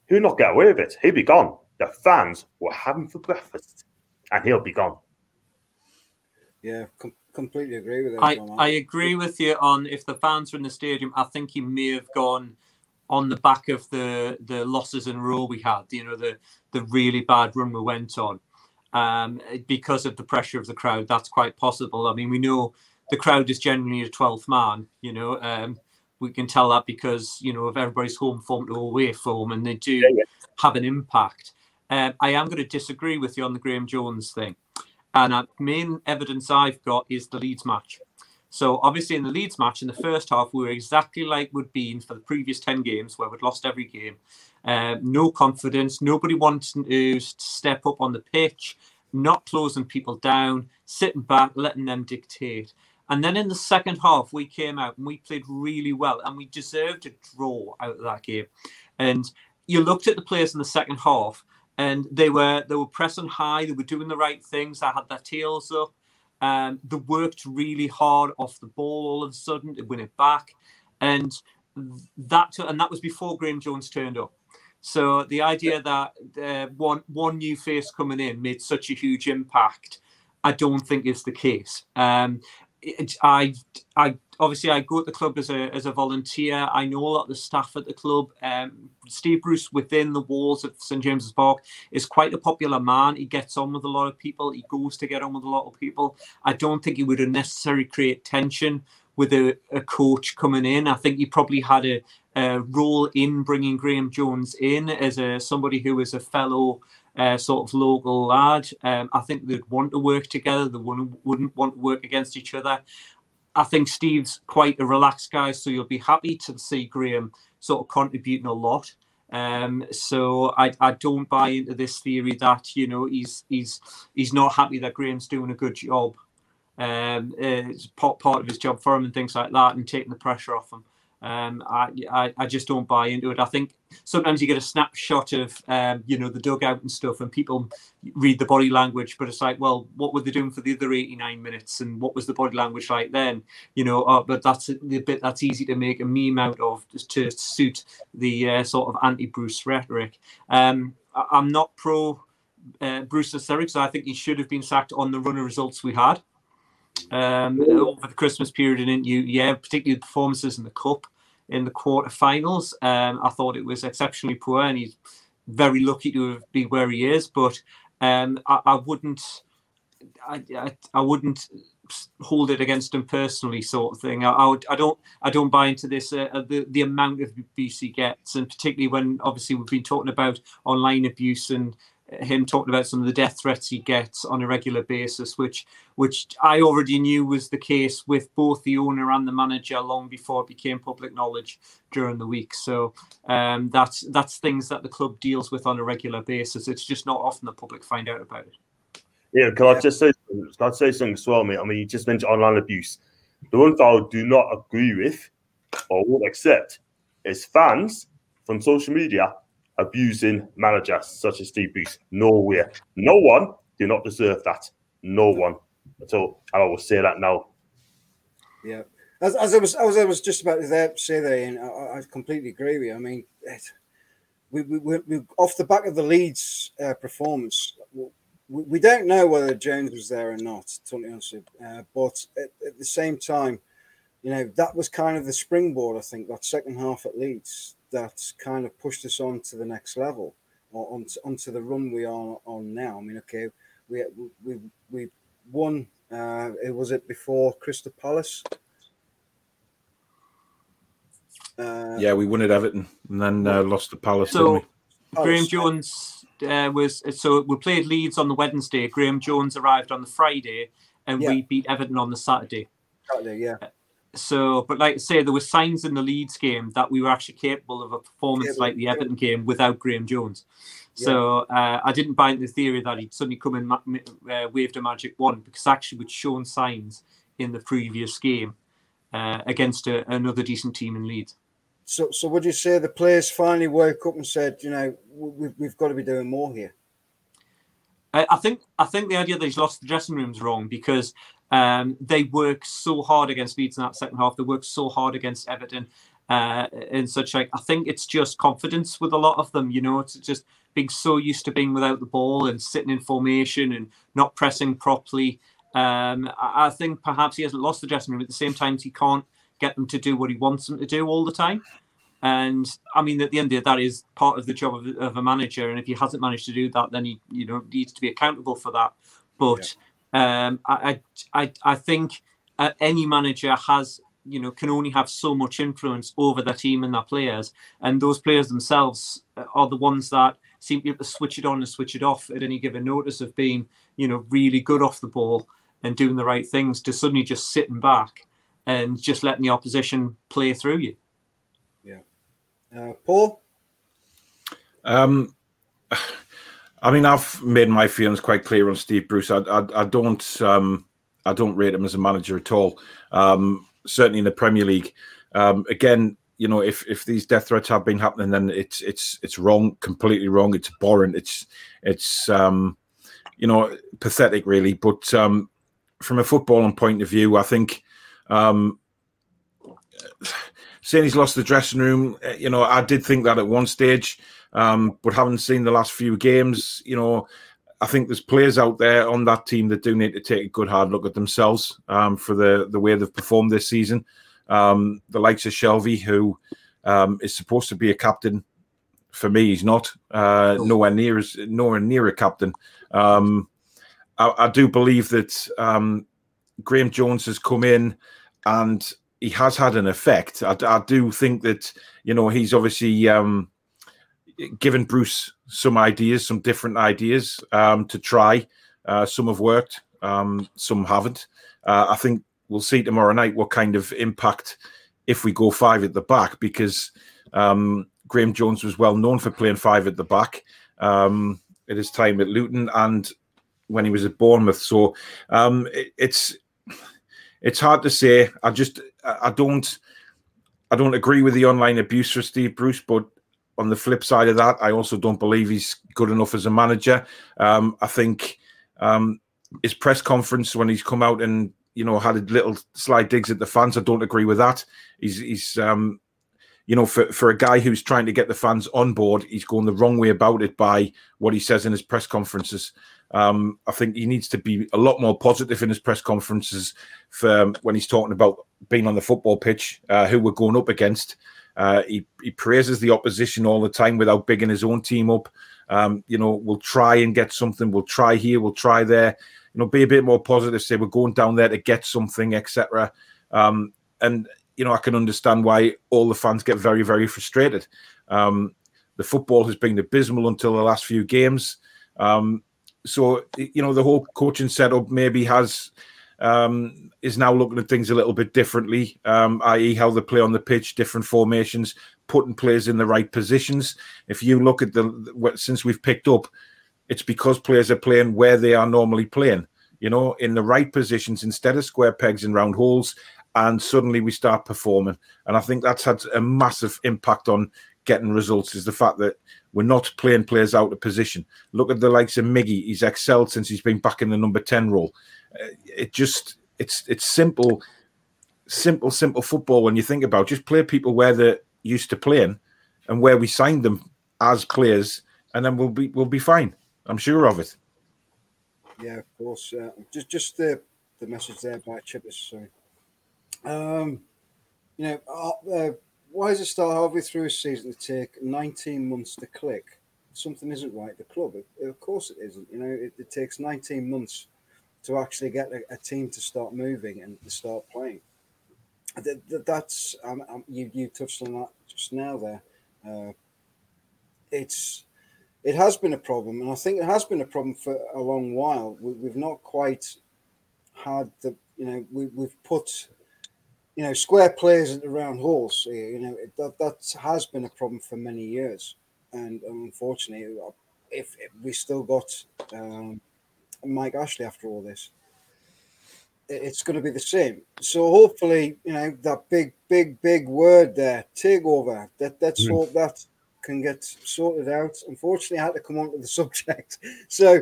he'll not get away with it. He'll be gone. The fans will have him for breakfast and he'll be gone. Yeah, com- completely agree with that. I, I agree with you on if the fans are in the stadium, I think he may have gone on the back of the the losses in a row we had, you know, the the really bad run we went on. Um, because of the pressure of the crowd, that's quite possible. I mean, we know the crowd is generally a 12th man, you know, um, we can tell that because, you know, of everybody's home form to away form and they do Yeah, yeah. have an impact. Um, I am going to disagree with you on the Graeme Jones thing. And uh, main evidence I've got is the Leeds match. So obviously in the Leeds match in the first half, we were exactly like we'd been for the previous 10 games where we'd lost every game. Uh, no confidence, nobody wanted to step up on the pitch, not closing people down, sitting back, letting them dictate. And then in the second half, we came out and we played really well and we deserved a draw out of that game. And you looked at the players in the second half and they were they were pressing high, they were doing the right things, they had their tails up. Um, they worked really hard off the ball all of a sudden to win it back. And that and that was before Graeme Jones turned up. So the idea that uh, one one new face coming in made such a huge impact, I don't think is the case. Um, it, I, I obviously I go at the club as a as a volunteer. I know a lot of the staff at the club. Um, Steve Bruce within the walls of St James's Park is quite a popular man. He gets on with a lot of people. He goes to get on with a lot of people. I don't think he would unnecessarily create tension with a, a coach coming in. I think he probably had a, a role in bringing Graeme Jones in as a somebody who is a fellow uh, sort of local lad. Um, I think they'd want to work together. They wouldn't, wouldn't want to work against each other. I think Steve's quite a relaxed guy, so you'll be happy to see Graeme sort of contributing a lot. Um, so I, I don't buy into this theory that you know he's he's he's not happy that Graeme's doing a good job. Um, it's part part of his job for him and things like that, and taking the pressure off him. Um, I, I I just don't buy into it. I think sometimes you get a snapshot of um, you know the dugout and stuff, and people read the body language, but it's like, well, what were they doing for the other eighty nine minutes, and what was the body language like then? You know, uh, but that's the bit that's easy to make a meme out of just to suit the uh, sort of anti Bruce rhetoric. Um, I, I'm not pro uh, Bruce because I think he should have been sacked on the run of results we had um, over the Christmas period and into yeah, particularly the performances in the cup in the quarterfinals. Um, I thought it was exceptionally poor, and he's very lucky to be where he is. But um, I, I wouldn't, I, I, I wouldn't hold it against him personally, sort of thing. I, I, would, I don't, I don't buy into this. Uh, the the amount of abuse he gets, and particularly when obviously we've been talking about online abuse and him talking about some of the death threats he gets on a regular basis, which which I already knew was the case with both the owner and the manager long before it became public knowledge during the week. So um, that's that's things that the club deals with on a regular basis. It's just not often the public find out about it. Yeah, can I just say can I say something as well, mate? I mean, you just mentioned online abuse. The one thing I do not agree with or won't accept is fans from social media abusing managers such as Steve Bruce. Nowhere. No one do not deserve that. No one. at all. And I will say that now. Yeah. As, as I was as I was just about to say there, and I, I completely agree with you. I mean, it, we, we, we, off the back of the Leeds uh, performance, we, we, don't know whether Jones was there or not, totally honest. Uh, but at, at, the same time, you know, that was kind of the springboard, I think, that second half at Leeds that kind of pushed us on to the next level or onto, onto the run we are on now. I mean, okay, we we we won. Uh, it was it before Crystal Palace. Uh, yeah, we won at Everton and then uh, lost to Palace. So Graeme Jones uh, was so we played Leeds on the Wednesday. Graeme Jones arrived on the Friday, and yeah. we beat Everton on the Saturday. Saturday, yeah. So, but like I say, there were signs in the Leeds game that we were actually capable of a performance yeah, like the Everton game without Graeme Jones. So uh, I didn't buy into the theory that he'd suddenly come in, uh, waved a magic wand because actually we'd shown signs in the previous game uh, against a, another decent team in Leeds. So, so would you say the players finally woke up and said, you know, we've, we've got to be doing more here? I, I think I think the idea that he's lost the dressing room is wrong because um, they work so hard against Leeds in that second half. They work so hard against Everton uh, and such. Like I think it's just confidence with a lot of them. You know, it's just being so used to being without the ball and sitting in formation and not pressing properly. Um, I think perhaps he hasn't lost the dressing room. but At the same time, he can't get them to do what he wants them to do all the time. And I mean, at the end of that is part of the job of, of, a manager. And if he hasn't managed to do that, then he, you know, needs to be accountable for that. But yeah. Um, I, I, I think uh, any manager has, you know, can only have so much influence over their team and their players, and those players themselves are the ones that seem to be able to switch it on and switch it off at any given notice of being, you know, really good off the ball and doing the right things to suddenly just sitting back and just letting the opposition play through you. Yeah. Uh, Paul? Um, I mean, I've made my feelings quite clear on Steve Bruce. I, I, I don't, um, I don't rate him as a manager at all. Um, certainly in the Premier League. Um, again, you know, if if these death threats have been happening, then it's it's it's wrong, completely wrong. It's boring. It's it's um, you know, pathetic, really. But um, from a footballing point of view, I think um, saying he's lost the dressing room, eh, you know, I did think that at one stage, um, but having seen the last few games, you know, I think there's players out there on that team that do need to take a good hard look at themselves um, for the the way they've performed this season. Um, the likes of Shelvey, who um, is supposed to be a captain, for me, he's not. Uh, nowhere near as nowhere near a captain. Um, I, I, do believe that um, Graeme Jones has come in and he has had an effect. I, I do think that you know he's obviously um, given Bruce some ideas, some different ideas um, to try. Uh, some have worked, um, some haven't. Uh, I think we'll see tomorrow night what kind of impact if we go five at the back because um, Graeme Jones was well known for playing five at the back um, at his time at Luton and when he was at Bournemouth. So um, it, it's it's hard to say. I just I don't I don't agree with the online abuse for Steve Bruce, but on the flip side of that, I also don't believe he's good enough as a manager. Um, I think um, his press conference when he's come out and you know, had a little sly digs at the fans. I don't agree with that. He's he's um, you know, for, for a guy who's trying to get the fans on board, he's going the wrong way about it by what he says in his press conferences. Um, I think he needs to be a lot more positive in his press conferences for um, when he's talking about being on the football pitch, uh, who we're going up against. Uh, he, he praises the opposition all the time without bigging his own team up. Um, you know, we'll try and get something. We'll try here. We'll try there you know, be a bit more positive. Say we're going down there to get something, etc. Um, and you know, I can understand why all the fans get very, very frustrated. Um, the football has been abysmal until the last few games. Um, so you know, the whole coaching setup maybe has um, is now looking at things a little bit differently, um, i.e., how they play on the pitch, different formations, putting players in the right positions. If you look at the since we've picked up, it's because players are playing where they are normally playing, you know, in the right positions instead of square pegs and round holes. and suddenly we start performing. And I think that's had a massive impact on getting results. Is the fact that we're not playing players out of position. Look at the likes of Miggy; he's excelled since he's been back in the number ten role. It just it's it's simple, simple, simple football when you think about. It. Just play people where they're used to playing, and where we signed them as players, and then we'll be we'll be fine. I'm sure of it. Yeah, of course. Uh, just just the the message there by Chippers. Sorry. Um, you know, uh, uh, why does it start halfway through a season to take 19 months to click? Something isn't right the club. Of course, it isn't. You know, it, it takes 19 months to actually get a, a, team to start moving and to start playing. That, that's um, um, you. You touched on that just now. There, uh, it's it has been a problem, and I think it has been a problem for a long while. We, have not quite had the you know we, we've put you know square players at the round holes. You know that that has been a problem for many years, and unfortunately, if, if we still got um, Mike Ashley after all this, it's going to be the same. So hopefully, you know that big, big, big word there, takeover. That that's mm. hope that can get sorted out. Unfortunately, I had to come on to the subject. So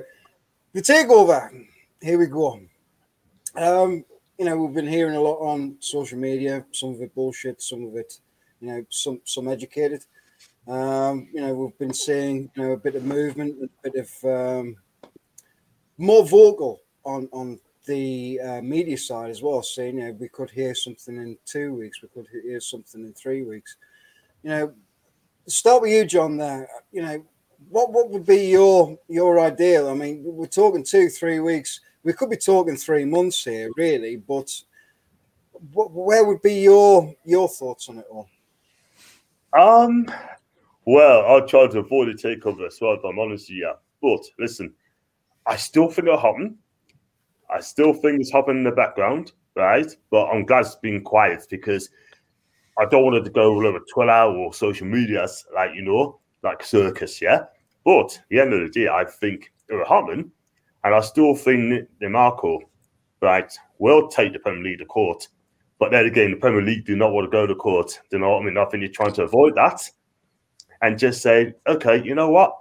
the takeover. Here we go. Um, you know, we've been hearing a lot on social media. Some of it bullshit, some of it, you know, some some educated. Um, you know, we've been seeing you know a bit of movement, a bit of um, more vocal on on the uh, media side as well, saying you know we could hear something in two weeks, we could hear something in three weeks. You know, start with you, John. There, you know, what what would be your your ideal? I mean, we're talking two, three weeks. We could be talking three months here, really. But what, where would be your your thoughts on it all? Um, well, I'll try to avoid a takeover as well. If I'm honest, yeah. But listen, I still think it'll happen. I still think it's happening in the background, right? But I'm glad it's been quiet because I don't want it to go all over Twitter or social medias, like you know, like circus, yeah. But at the end of the day, I think it will happen, and I still think Marco, right, will take the Premier League to court. But then again, the Premier League do not want to go to court. Do you know what I mean? I think you're trying to avoid that, and just say, okay, you know what,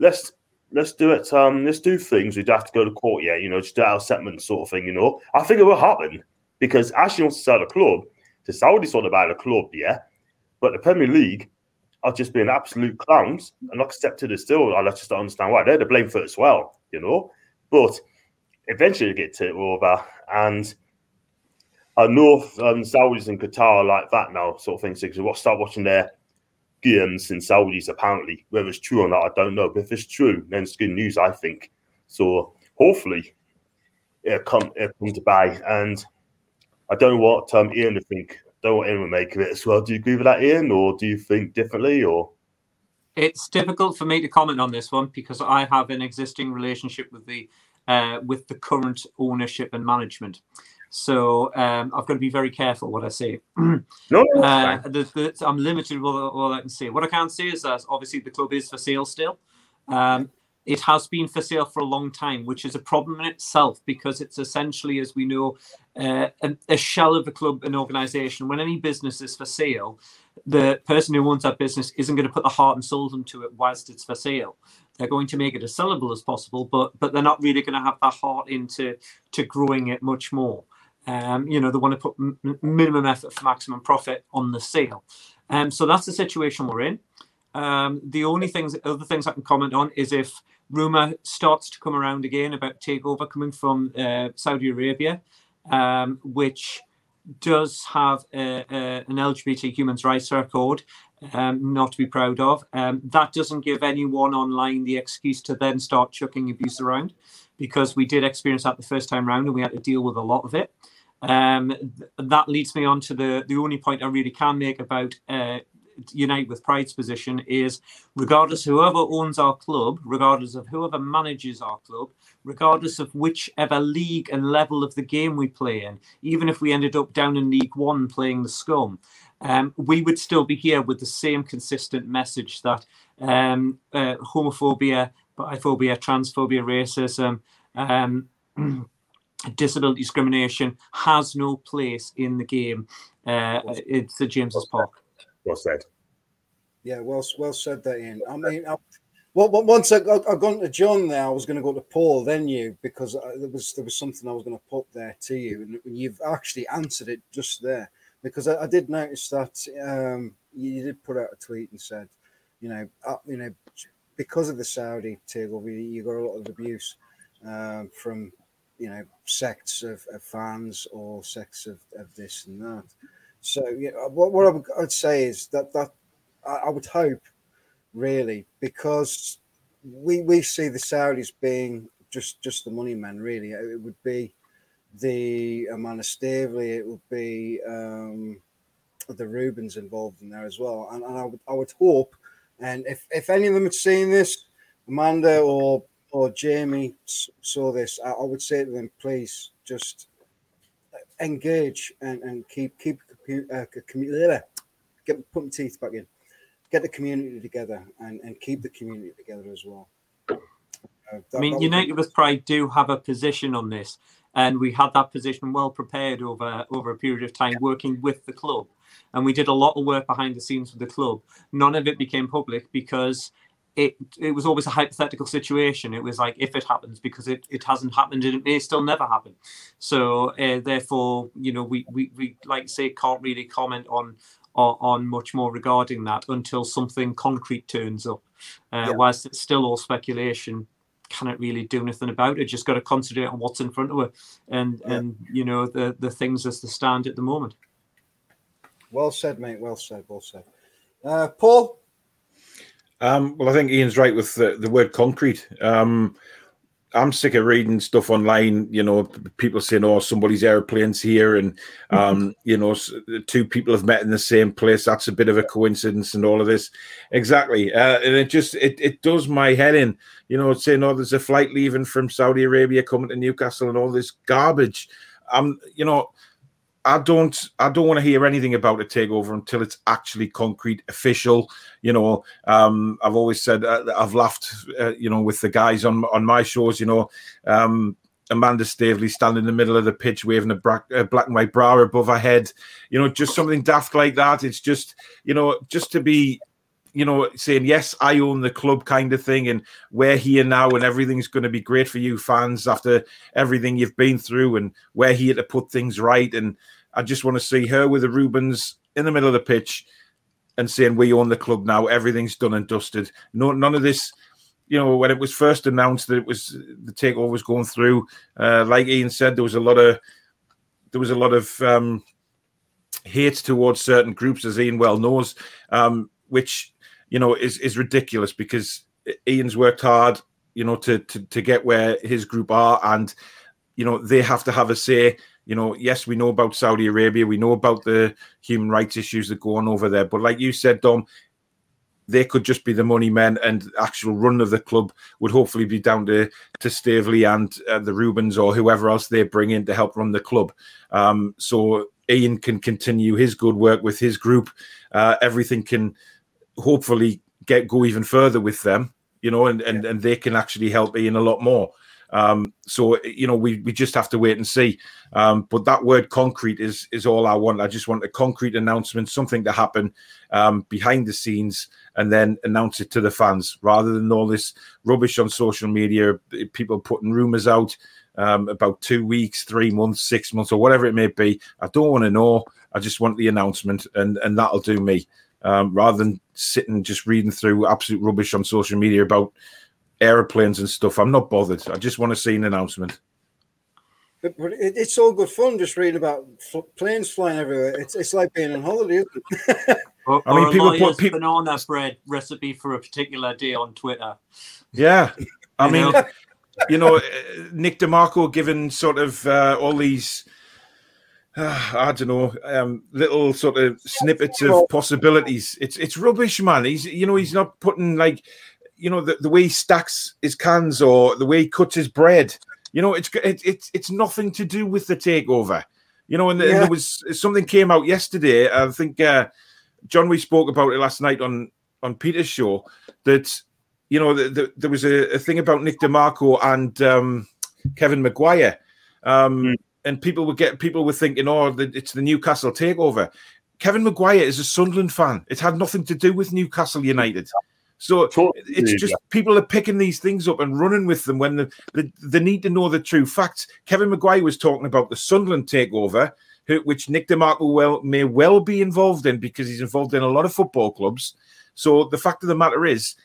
let's let's do it. Um, let's do things. We'd have to go to court, yeah. You know, just do our settlement sort of thing. You know, I think it will happen because Ashley wants to sell the club the Saudis want to buy the club, yeah, but the Premier League are just being absolute clowns and not accepted as still. I just don't understand why they're to blame for it as well, you know. But eventually, get to it over, and know um, Saudis and Qatar like that now, sort of thing. So, we'll start watching their games in Saudis. Apparently, whether it's true or not, I don't know. But if it's true, then it's good news, I think. So, hopefully, it'll come, it'll come to buy and I don't know what um, Ian would think. Don't Ian would make of it as well. Do you agree with that, Ian, or do you think differently? Or it's difficult for me to comment on this one because I have an existing relationship with the uh, with the current ownership and management. So um, I've got to be very careful what I say. no, uh, the, the, I'm limited with all I can say. What I can say is that obviously the club is for sale still. Um, it has been for sale for a long time, which is a problem in itself because it's essentially, as we know, uh, a, a, shell of a club, an organization. When any business is for sale, the person who owns that business isn't going to put the heart and soul into it whilst it's for sale. They're going to make it as sellable as possible, but but they're not really going to have that heart into to growing it much more. Um, you know, they want to put m- minimum effort for maximum profit on the sale. Um, so that's the situation we're in. Um, the only things, other things I can comment on is if rumor starts to come around again about takeover coming from uh, Saudi Arabia, um, which does have a, a, an LGBT human rights record, um, not to be proud of. Um, that doesn't give anyone online the excuse to then start chucking abuse around, because we did experience that the first time round and we had to deal with a lot of it. Um, that leads me on to the the only point I really can make about uh, United with Pride's position is regardless whoever owns our club, regardless of whoever manages our club, regardless of whichever league and level of the game we play in, even if we ended up down in League One playing the scum, um, we would still be here with the same consistent message that um, uh, homophobia, biphobia, transphobia, racism, um, disability discrimination has no place in the game. Uh, it's the James's Park. Well said. Yeah, well, well said that, Ian. I mean, I, well, once I got, I gone to John there, I was going to go to Paul, then you, because I, there was there was something I was going to put there to you, and you've actually answered it just there. Because I, I did notice that um, you did put out a tweet and said, you know, uh, you know, because of the Saudi takeover, you got a lot of abuse um, from you know sects of, of fans or sects of, of this and that. So yeah, uh, what, what I would, I'd say is that that I, I would hope really because we we see the Saudis being just just the money men really. Uh, it would be the uh, Amanda Staveley, it would be um, the Reubens involved in there as well, and, and I would I would hope, and if if any of them had seen this, Amanda or or Jamie saw this, I, I would say to them, please just engage and, and keep keep uh, get put my teeth back in, get the community together and, and keep the community together as well. Uh, that, I mean, United with Pride do have a position on this, and we had that position well prepared over over a period of time, working with the club, and we did a lot of work behind the scenes with the club. None of it became public because it it was always a hypothetical situation. It was like if it happens because it, it hasn't happened and it may still never happen. So uh, therefore, you know, we, we we like say can't really comment on, on on much more regarding that until something concrete turns up. Uh, yeah. Whilst it's still all speculation, cannot really do anything about it. Just got to concentrate on what's in front of her and yeah. and you know the the things as they stand at the moment. Well said, mate. Well said. Well said. Uh, Paul, um, well, I think Ian's right with the, the word concrete. Um, I'm sick of reading stuff online, you know, people saying, oh, somebody's airplane's here and, mm-hmm. um, you know, two people have met in the same place. That's a bit of a coincidence and all of this. Exactly. Uh, and it just, it, it does my head in, you know, saying, oh, there's a flight leaving from Saudi Arabia coming to Newcastle and all this garbage. Um, you know, I don't I don't want to hear anything about a takeover until it's actually concrete, official. You know, um, I've always said uh, I've laughed, uh, you know, with the guys on on my shows. You know, um, Amanda Staveley standing in the middle of the pitch waving a black, a black and white bra above her head. You know, just something daft like that. It's just you know just to be you know, saying yes, I own the club kind of thing, and we're here now, and everything's going to be great for you fans after everything you've been through, and we're here to put things right. And I just want to see her with the Reubens in the middle of the pitch and saying we own the club now, everything's done and dusted. No, none of this. You know, when it was first announced that it was the takeover was going through, uh, like Ian said, there was a lot of there was a lot of um, hate towards certain groups, as Ian well knows, um, which you know, is is ridiculous because Ian's worked hard, you know, to to to get where his group are, and you know they have to have a say. You know, yes, we know about Saudi Arabia, we know about the human rights issues that go on over there, but like you said, Dom, they could just be the money men, and actual run of the club would hopefully be down to to Staveley and uh, the Reubens or whoever else they bring in to help run the club. Um, so Ian can continue his good work with his group. Uh, everything can hopefully get go even further with them, you know, and and, and they can actually help Ian a lot more. Um, so you know, we we just have to wait and see. Um, but that word concrete is is all I want. I just want a concrete announcement, something to happen um, behind the scenes, and then announce it to the fans, rather than all this rubbish on social media. People putting rumors out um, about two weeks, three months, six months, or whatever it may be. I don't want to know. I just want the announcement, and and that'll do me um, rather than sitting just reading through absolute rubbish on social media about airplanes and stuff. I'm not bothered. I just want to see an announcement. But, but it, it's all good fun just reading about fl- planes flying everywhere. It's it's like being on holiday. or, I mean, people put people... banana bread recipe for a particular day on Twitter. Yeah, I mean, you know, Nick DeMarco given sort of uh, all these I don't know, um, little sort of snippets of possibilities. It's it's rubbish, man. He's you know he's not putting like you know the, the way he stacks his cans or the way he cuts his bread. You know, it's it, it's it's nothing to do with the takeover. You know, and, yeah. and there was something came out yesterday. I think uh, John, we spoke about it last night on on Peter's show. That you know the, the, there was a, a, thing about Nick DeMarco and um, Kevin Maguire Um, Hmm. And people would get people were thinking, oh, it's the Newcastle takeover. Kevin Maguire is a Sunderland fan. It had nothing to do with Newcastle United. So it's just yeah. people are picking these things up and running with them when the, the, they need to know the true facts. Kevin Maguire was talking about the Sunderland takeover, who, which Nick DeMarco well, may well be involved in because he's involved in a lot of football clubs. So the fact of the matter is,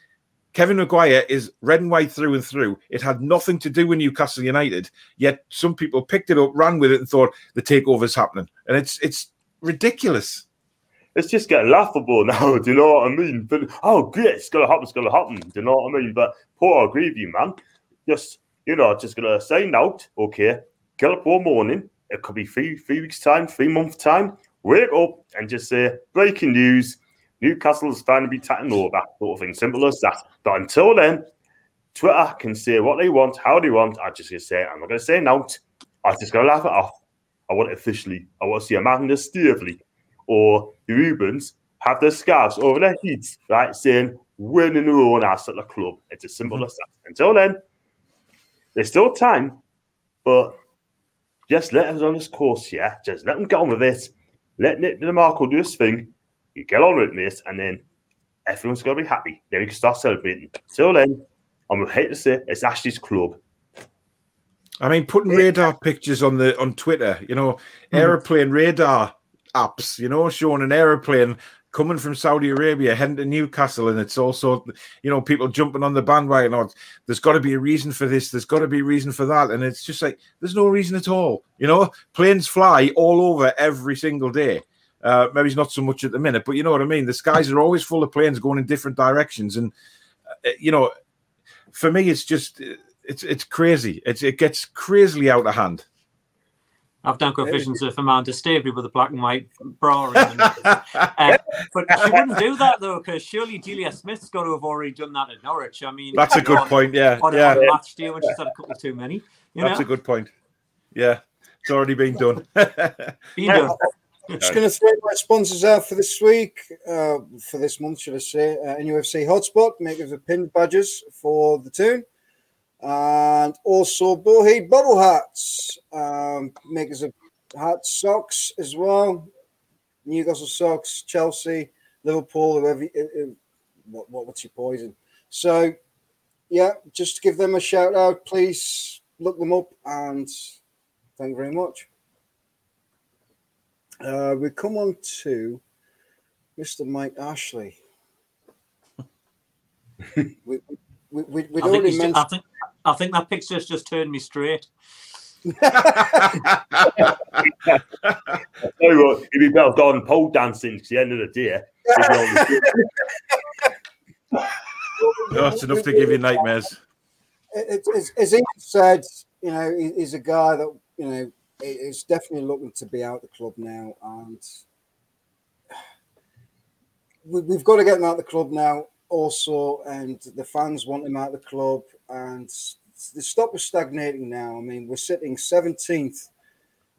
Kevin Maguire is red and white through and through. It had nothing to do with Newcastle United, yet some people picked it up, ran with it, and thought the takeover's happening, and it's it's ridiculous. It's just getting laughable now. Do you know what I mean? But oh, great, it's gonna happen. It's gonna happen. Do you know what I mean? But Paul, I agree with you, man. Just you know, just gonna sign out. Okay, get up one morning. It could be three three weeks time, three months time. Wake up and just say breaking news. Newcastle's finally taking over, that sort of thing. Simple as that. But until then, Twitter can say what they want, how they want. I'm just gonna say, I'm not gonna say out. I'm just gonna laugh it off. I want it officially. I want to see Amanda Staveley or the Reubens have their scarves over their heads, right, saying we're in our own ass at the club. It's as simple mm-hmm. as that. Until then, there's still time, but just let us on this course, yeah. Just let them get on with it. Let Nick DeMarco do his thing. You get on with this, and then everyone's gonna be happy. Then we can start celebrating. Till then, I'm gonna hate to say it's Ashley's club. I mean, putting radar pictures on the on Twitter, you know, hmm. aeroplane radar apps, you know, showing an aeroplane coming from Saudi Arabia heading to Newcastle, and it's also, you know, people jumping on the bandwagon. Or there's got to be a reason for this. There's got to be a reason for that, and it's just like there's no reason at all. You know, planes fly all over every single day. Uh, maybe it's not so much at the minute, but you know what I mean. The skies are always full of planes going in different directions, and uh, you know, for me, it's just it's it's crazy. It's it gets crazily out of hand. I've done visions of Amanda Staveley with a black and white bra. Uh, but she wouldn't do that though, because surely Delia Smith's got to have already done that at Norwich. I mean, That's a good on- point. Yeah, On, yeah, on a match day when she's had a couple too many. You that's know? a good point. Yeah, it's already been done. Been done. Just going to throw my sponsors out for this week, uh, for this month, should I say? Uh, NUFC Hotspot, makers of pin badges for the Toon. And also Bowhead Bubble Hats, um, makers of hat socks as well. Newcastle socks, Chelsea, Liverpool, whoever. uh, uh, What, what, what's your poison? So, yeah, just give them a shout out, please look them up and thank you very much. Uh, we come on to Mr. Mike Ashley. we, we, we, we'd I think, already he's I think I think that picture's just turned me straight. I tell you what, you'd be better off going pole dancing 'cause at the end of the day. if you're on the- No, it's enough to give you nightmares. it, it, as, as Ian said, you know, he, he's a guy that you know i- is definitely looking to be out the club now, and we, we've got to get him out the club now. Also, and the fans want him out the club, and the stop is stagnating now. I mean, we're sitting seventeenth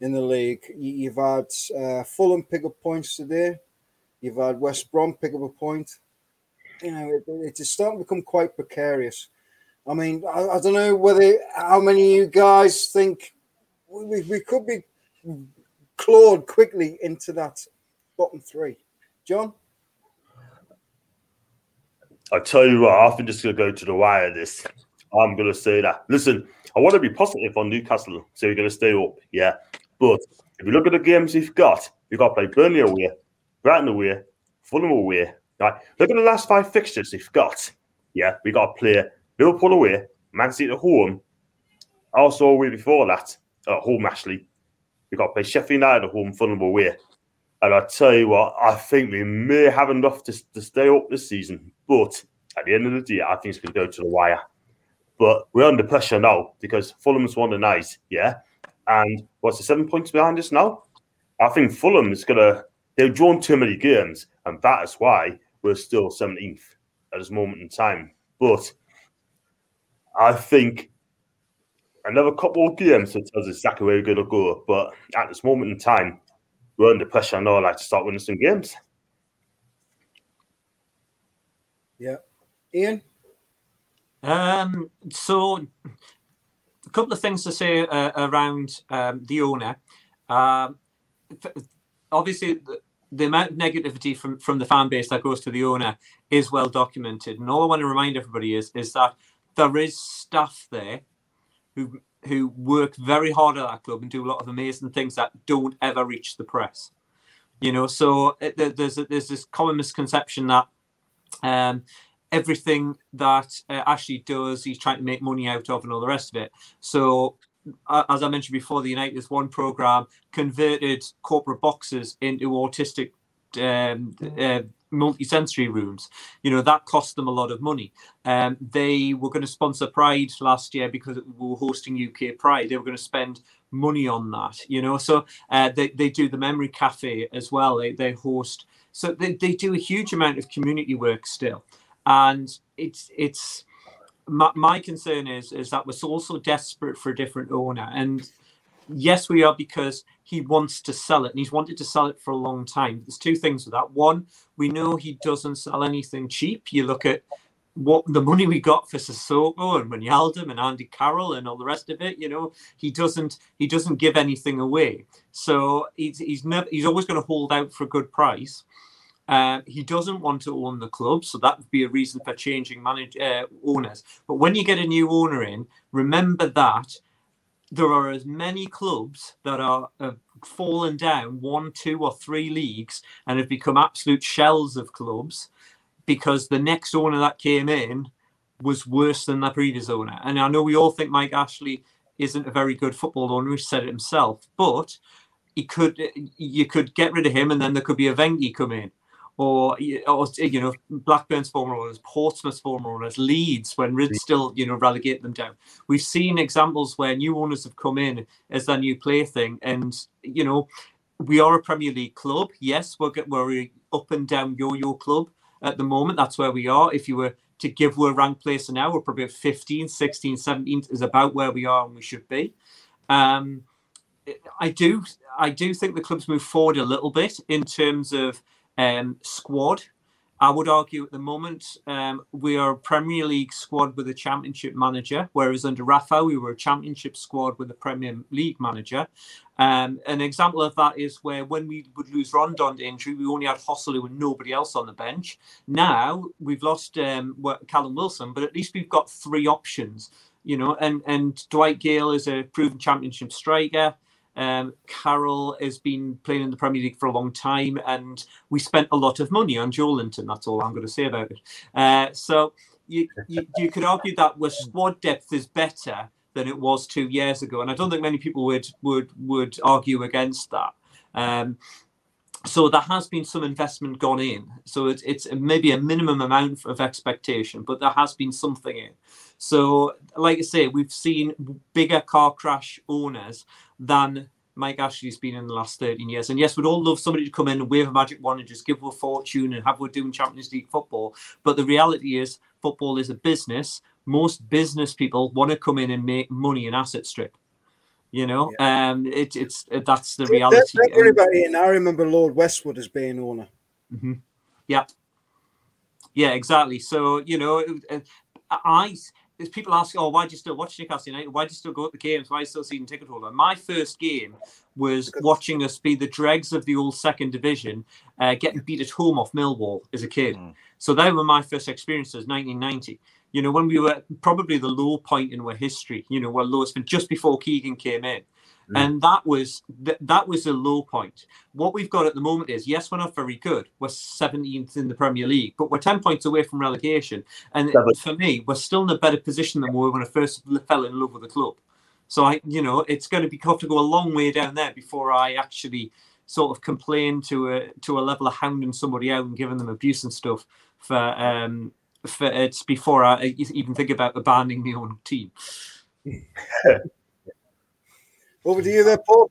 in the league. You, you've had uh, Fulham pick up points today. You've had West Brom pick up a point. You know, it, it is starting to become quite precarious. I mean, I, I don't know whether how many of you guys think we, we, could be clawed quickly into that bottom three. John? I tell you what, I think just going to go to the wire. This, I'm going to say that. Listen, I want to be positive on Newcastle, so we're going to stay up, yeah. But if you look at the games you've got, you've got to play Burnley away, Brighton away, Fulham away. Right, look at the last five fixtures you've got. Yeah, we got to play Liverpool away, Man City at home. Also away before that, at home actually, we got to play Sheffield United at home, Fulham away. And I tell you what, I think we may have enough to, to stay up this season. But at the end of the day, I think it's going to go to the wire. But we're under pressure now because Fulham's won the night, yeah. And what's the seven points behind us now? I think Fulham is going to, they've drawn too many games, and that is why we're still 17th at this moment in time. But I think another couple of games to tell us exactly where we're going to go. But at this moment in time, we're under pressure now, like to start winning some games. Yeah. Ian? Um, so a couple of things to say uh, around um, the owner. Um, obviously, the, the amount of negativity from, from the fan base that goes to the owner is well documented. And all I want to remind everybody is is that there is staff there who who work very hard at that club and do a lot of amazing things that don't ever reach the press. You know, so it, there's there's this common misconception that um, everything that uh, Ashley does, he's trying to make money out of, and all the rest of it. So, uh, as I mentioned before, the United One program converted corporate boxes into autistic um, uh, multi-sensory rooms. You know that cost them a lot of money. Um, they were going to sponsor Pride last year because we were hosting UK Pride. They were going to spend money on that. You know, so uh, they they do the Memory Cafe as well. They they host. So they, they do a huge amount of community work still and it's it's my, my concern is is that we're also desperate for a different owner and yes we are because he wants to sell it and he's wanted to sell it for a long time there's two things with that one we know he doesn't sell anything cheap you look at what the money we got for Sissoko and Wijnaldum and Andy Carroll and all the rest of it, you know, he doesn't he doesn't give anything away. So he's he's never he's always going to hold out for a good price. Uh, he doesn't want to own the club, so that would be a reason for changing manage, uh, owners. But when you get a new owner in, remember that there are as many clubs that are have fallen down one, two, or three leagues and have become absolute shells of clubs because the next owner that came in was worse than the previous owner. And I know we all think Mike Ashley isn't a very good football owner. He said it himself, but he could you could get rid of him, and then there could be a Venky's come in or, or you know Blackburn's former owners, Portsmouth's former owners, Leeds when Ridsdale you know relegate them down. We've seen examples where new owners have come in as their new plaything, and you know we are a Premier League club. Yes, we're we're up and down yo-yo club at the moment. That's where we are. If you were to give we're ranked place now, we're probably at 15, 16, 17 is about where we are and we should be. Um, I do I do think the club's moved forward a little bit in terms of um, squad. I would argue at the moment um, we are a Premier League squad with a Championship manager, whereas under Rafa we were a Championship squad with a Premier League manager. Um, an example of that is where when we would lose Rondon to injury, we only had Joselu and nobody else on the bench. Now we've lost um, Callum Wilson, but at least we've got three options. You know, and and Dwight Gayle is a proven Championship striker. Um, Carroll has been playing in the Premier League for a long time, and we spent a lot of money on Joelinton. That's all I'm going to say about it. Uh, so you, you, you could argue that the squad depth is better than it was two years ago, and I don't think many people would would would argue against that. Um, so there has been some investment gone in. So it's it's maybe a minimum amount of expectation, but there has been something in. So, like I say, we've seen bigger car crash owners than Mike Ashley's been in the last 13 years. And yes, we'd all love somebody to come in and wave a magic wand and just give a fortune and have we're doing Champions League football. But the reality is, football is a business. Most business people want to come in and make money in asset strip. You know, yeah. um, it, it's it, that's the reality. Everybody, and I remember Lord Westwood as being owner. Mm-hmm. Yeah, yeah, exactly. So you know, I there's people asking, "Oh, why do you still watch Newcastle United? Why do you still go to the games? Why are you still seeing ticket holder?" My first game was watching us be the dregs of the old second division, uh, getting beat at home off Millwall as a kid. Mm. So they were my first experiences, 1990. You know, when we were probably the low point in our history. You know, where lowest been just before Keegan came in. Mm. And that was th- that was a low point. What we've got at the moment is yes, we're not very good. We're 17th in the Premier League, but we're 10 points away from relegation. And Seven. for me, we're still in a better position than we were when I first fell in love with the club. So I, you know, it's going to be have to go a long way down there before I actually sort of complain to a to a level of hounding somebody out and giving them abuse and stuff for um for it's before I even think about abandoning my own team. Over to you there, Paul.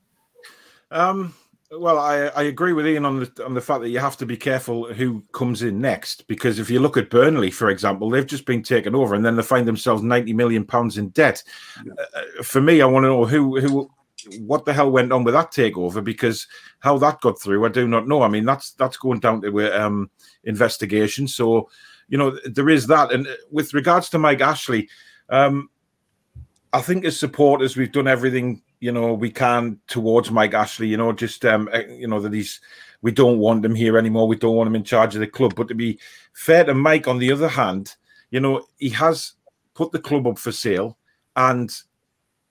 Um, well, I, I agree with Ian on the on the fact that you have to be careful who comes in next because if you look at Burnley, for example, they've just been taken over and then they find themselves ninety million pounds in debt. Yeah. Uh, for me, I want to know who who what the hell went on with that takeover because how that got through, I do not know. I mean, that's that's going down to um, investigation. So, you know, there is that. And with regards to Mike Ashley, um, I think as supporters, we've done everything you know we can towards Mike Ashley. You know, just um, eh, you know that he's we don't want him here anymore. We don't want him in charge of the club. But to be fair to Mike, on the other hand, you know he has put the club up for sale, and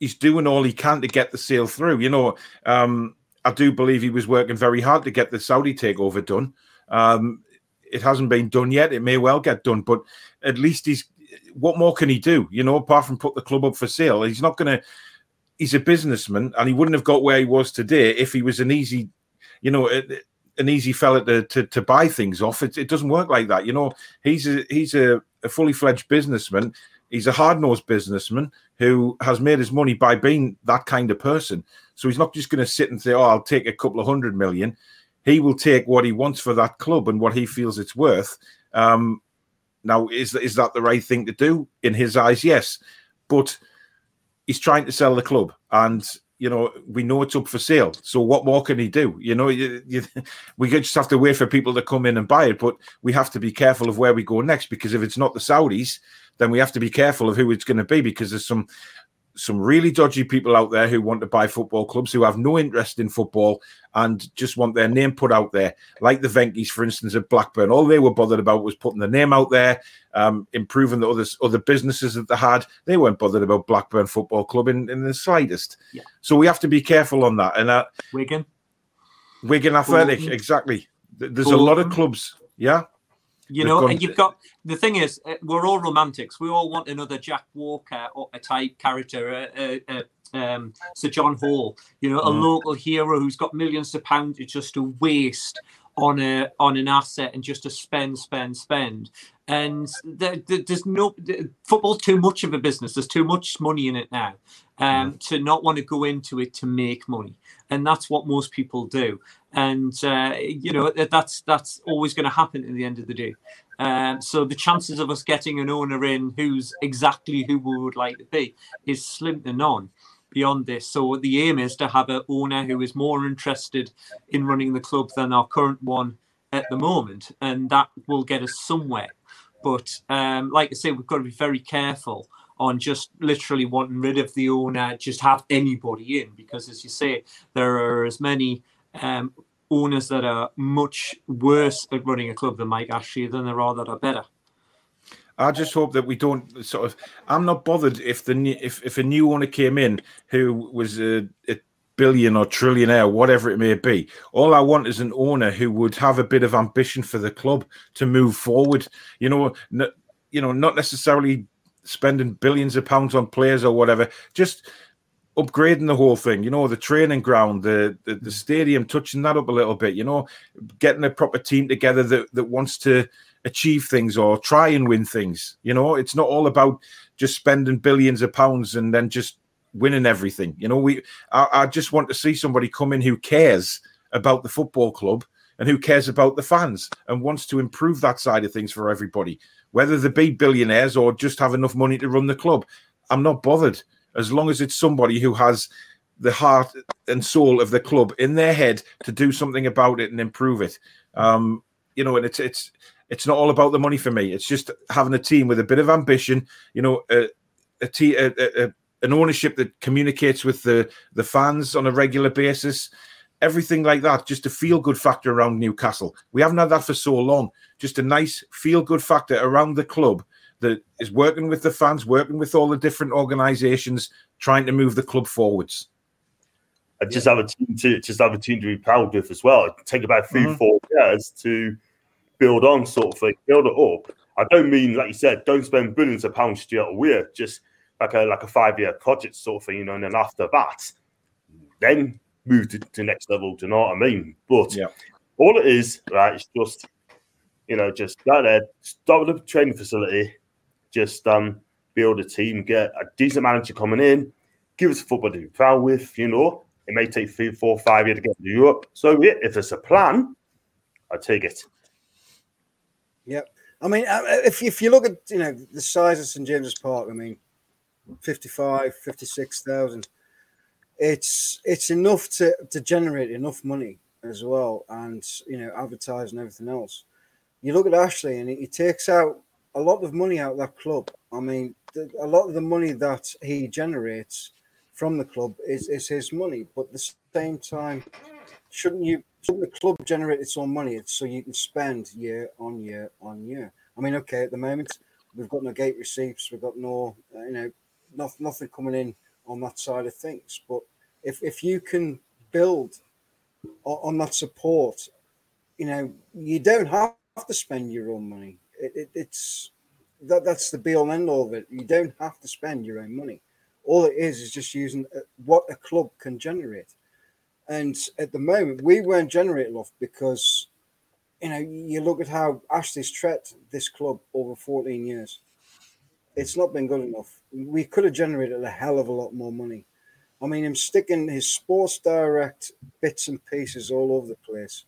he's doing all he can to get the sale through. You know, um, I do believe he was working very hard to get the Saudi takeover done. Um, it hasn't been done yet. It may well get done, but at least he's. What more can he do? You know, apart from put the club up for sale, he's not going to. He's a businessman, and he wouldn't have got where he was today if he was an easy, you know, an easy fella to to, to buy things off. It, it doesn't work like that. You know, he's a he's a, a fully fledged businessman. He's a hard nosed businessman who has made his money by being that kind of person. So he's not just going to sit and say, "Oh, I'll take a couple of hundred million he will take what he wants for that club and what he feels it's worth. Um, now, is is that the right thing to do in his eyes? Yes, but he's trying to sell the club, and you know we know it's up for sale. So what more can he do? You know, you, you, we just have to wait for people to come in and buy it, but we have to be careful of where we go next because if it's not the Saudis, then we have to be careful of who it's going to be because there's some some really dodgy people out there who want to buy football clubs who have no interest in football and just want their name put out there, like the Venky's, for instance, at Blackburn. All they were bothered about was putting the name out there, um, improving the other other businesses that they had. They weren't bothered about Blackburn Football Club in, in the slightest. Yeah. So we have to be careful on that. And uh, Wigan, Wigan Athletic, exactly. There's a lot of clubs. Yeah. You know, and you've got the thing is, uh, we're all romantics. We all want another Jack Walker or a type character, uh, uh, um, Sir John Hall. You know, a mm. local hero who's got millions of pounds just to waste on a on an asset and just to spend, spend, spend. And there, there's no football's too much of a business. There's too much money in it now um, mm. to not want to go into it to make money, and that's what most people do. And uh, you know that's that's always going to happen at the end of the day. Um, so the chances of us getting an owner in who's exactly who we would like to be is slim to none beyond this. So the aim is to have an owner who is more interested in running the club than our current one at the moment, and that will get us somewhere. But um, like I say, we've got to be very careful on just literally wanting rid of the owner, just have anybody in, because as you say, there are as many um, owners that are much worse at running a club than Mike Ashley than there are that are better. I just hope that we don't sort of. I'm not bothered if the if if a new owner came in who was a, a billion or trillionaire, whatever it may be. All I want is an owner who would have a bit of ambition for the club to move forward. You know, n- you know, not necessarily spending billions of pounds on players or whatever. Just upgrading the whole thing, you know, the training ground, the, the, the mm-hmm. stadium, touching that up a little bit, you know, getting a proper team together that, that wants to achieve things or try and win things. You know, it's not all about just spending billions of pounds and then just winning everything. You know, we I, I just want to see somebody come in who cares about the football club and who cares about the fans and wants to improve that side of things for everybody, whether they be billionaires or just have enough money to run the club. I'm not bothered as long as it's somebody who has the heart and soul of the club in their head to do something about it and improve it. Um, you know, and it's it's it's not all about the money for me. It's just having a team with a bit of ambition. You know, a, a, a, a an ownership that communicates with the the fans on a regular basis. Everything like that, just a feel good factor around Newcastle. We haven't had that for so long. Just a nice feel good factor around the club that is working with the fans, working with all the different organisations, trying to move the club forwards. I just have a team to just have a team to be proud with as well. It take about 3 mm-hmm. four years to build on, sort of thing, build it up. I don't mean like you said, don't spend billions of pounds straight away. Just like a like a five year project sort of thing, you know. And then after that, then move to, to next level. Do you know what I mean? But yeah. all it is, right, it's just you know, just go there, start with the training facility, just um, build a team, get a decent manager coming in, give us a football to foul with, you know. It may take three, four, five years to get to Europe. So yeah, if it's a plan, I take it. Yep. I mean, uh, if, if you look at you know the size of St James's Park, I mean, 55, 56,000. It's it's enough to to generate enough money as well, and you know, advertise and everything else. You look at Ashley, and he takes out a lot of money out of that club. I mean, a lot of the money that he generates from the club is, is his money. But at the same time, shouldn't you? Shouldn't the club generate its own money so you can spend year on year on year? I mean, okay, at the moment we've got no gate receipts, we've got no, uh, you know, not, nothing coming in on that side of things. But if if you can build on, that support, you know, you don't have to spend your own money. It, it, it's that that's the be all end all of it. You don't have to spend your own money. All it is is just using uh, what a club can generate. And at the moment, we weren't generating off because, you know, you look at how Ashley's treated this club over 14 years. It's not been good enough. We could have generated a hell of a lot more money. I mean, him sticking his sports direct bits and pieces all over the place.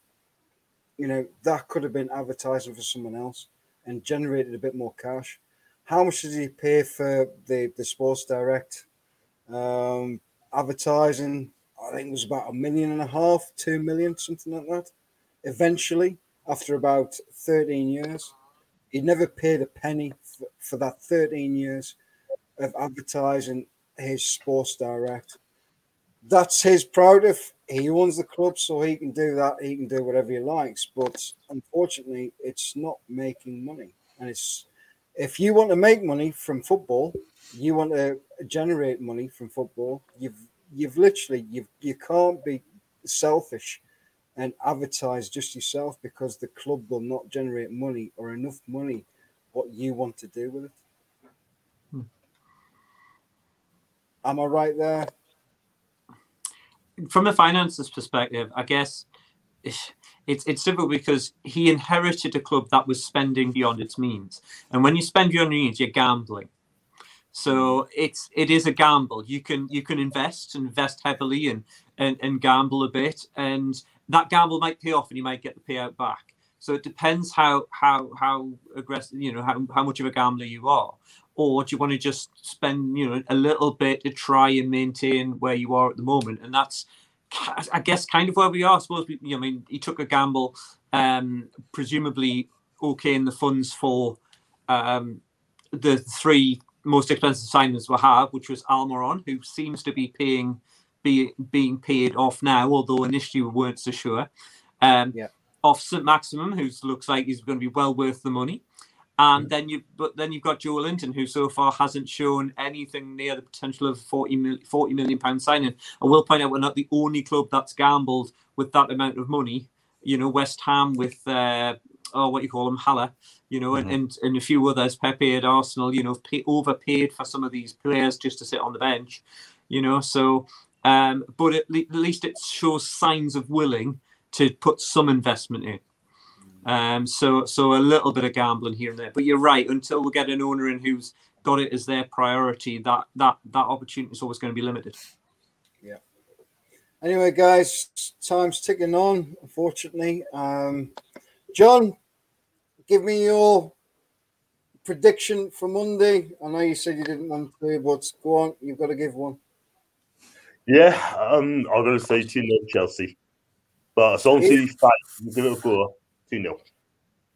You know, that could have been advertising for someone else and generated a bit more cash. How much did he pay for the, the Sports Direct um, advertising? I think it was about a million and a half, two million, something like that. Eventually, after about 13 years, he never paid a penny for, that 13 years of advertising his Sports Direct. That's his prerogative. He owns the club, so he can do that. He can do whatever he likes. But unfortunately, it's not making money. And it's if you want to make money from football, you want to generate money from football. You've you've literally you you can't be selfish and advertise just yourself because the club will not generate money or enough money what you want to do with it. Hmm. Am I right there? From a finances perspective, I guess it's it's difficult because he inherited a club that was spending beyond its means, and when you spend beyond your means, you're gambling. So it's it is a gamble. You can you can invest and invest heavily and, and and gamble a bit, and that gamble might pay off, and you might get the payout back. So it depends how how how aggressive you know how, how much of a gambler you are, or do you want to just spend you know a little bit to try and maintain where you are at the moment, and that's I guess kind of where we are. I suppose we, I mean he took a gamble, um, presumably okay in the funds for um, the three most expensive signings we have, which was Almiron, who seems to be paying be being paid off now, although initially we weren't so sure. Um, yeah. Off St Maximin, who looks like he's going to be well worth the money. And then you, but then you've got Joelinton, who so far hasn't shown anything near the potential of 40, mil, 40 million pound signing. I will point out we're not the only club that's gambled with that amount of money. You know, West Ham with uh, oh, what you call them, Haller, you know, mm-hmm. and, and, and a few others, Pepe at Arsenal, you know, pay, overpaid for some of these players just to sit on the bench, you know. So, um, but at, le- at least it shows signs of willing to put some investment in. Um, so so a little bit of gambling here and there. But you're right. Until we get an owner in who's got it as their priority, that that that opportunity is always going to be limited. Yeah. Anyway, guys, time's ticking on. Unfortunately, um, John, give me your prediction for Monday. I know you said you didn't want to, but go on. You've got to give one. Yeah, um, I'm going to say 2 0 Chelsea. But as long as you fight, give it a go. 2 0.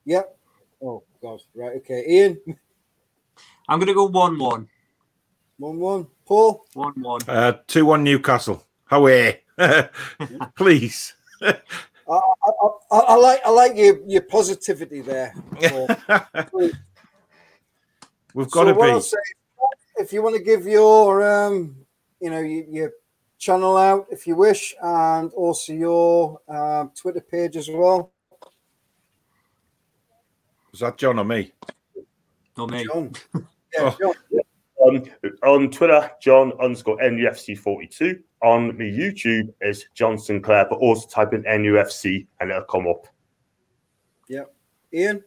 Yep. Oh, God. Right. Okay. Ian? I'm going to go 1 1. 1 1. Paul? 1 1. Uh, 2 1 Newcastle. Away. Please. I, I, I, I, like I like your, your positivity there. We've got so to be. Say, if you want to give your um, you know your, your, channel out if you wish, and also your uh, Twitter page as well. Was that John or me? Not me. John. Yeah, John. Um, on Twitter, John underscore NUFC42. On my YouTube is John Sinclair, but also type in NUFC and it'll come up. Yep. Ian?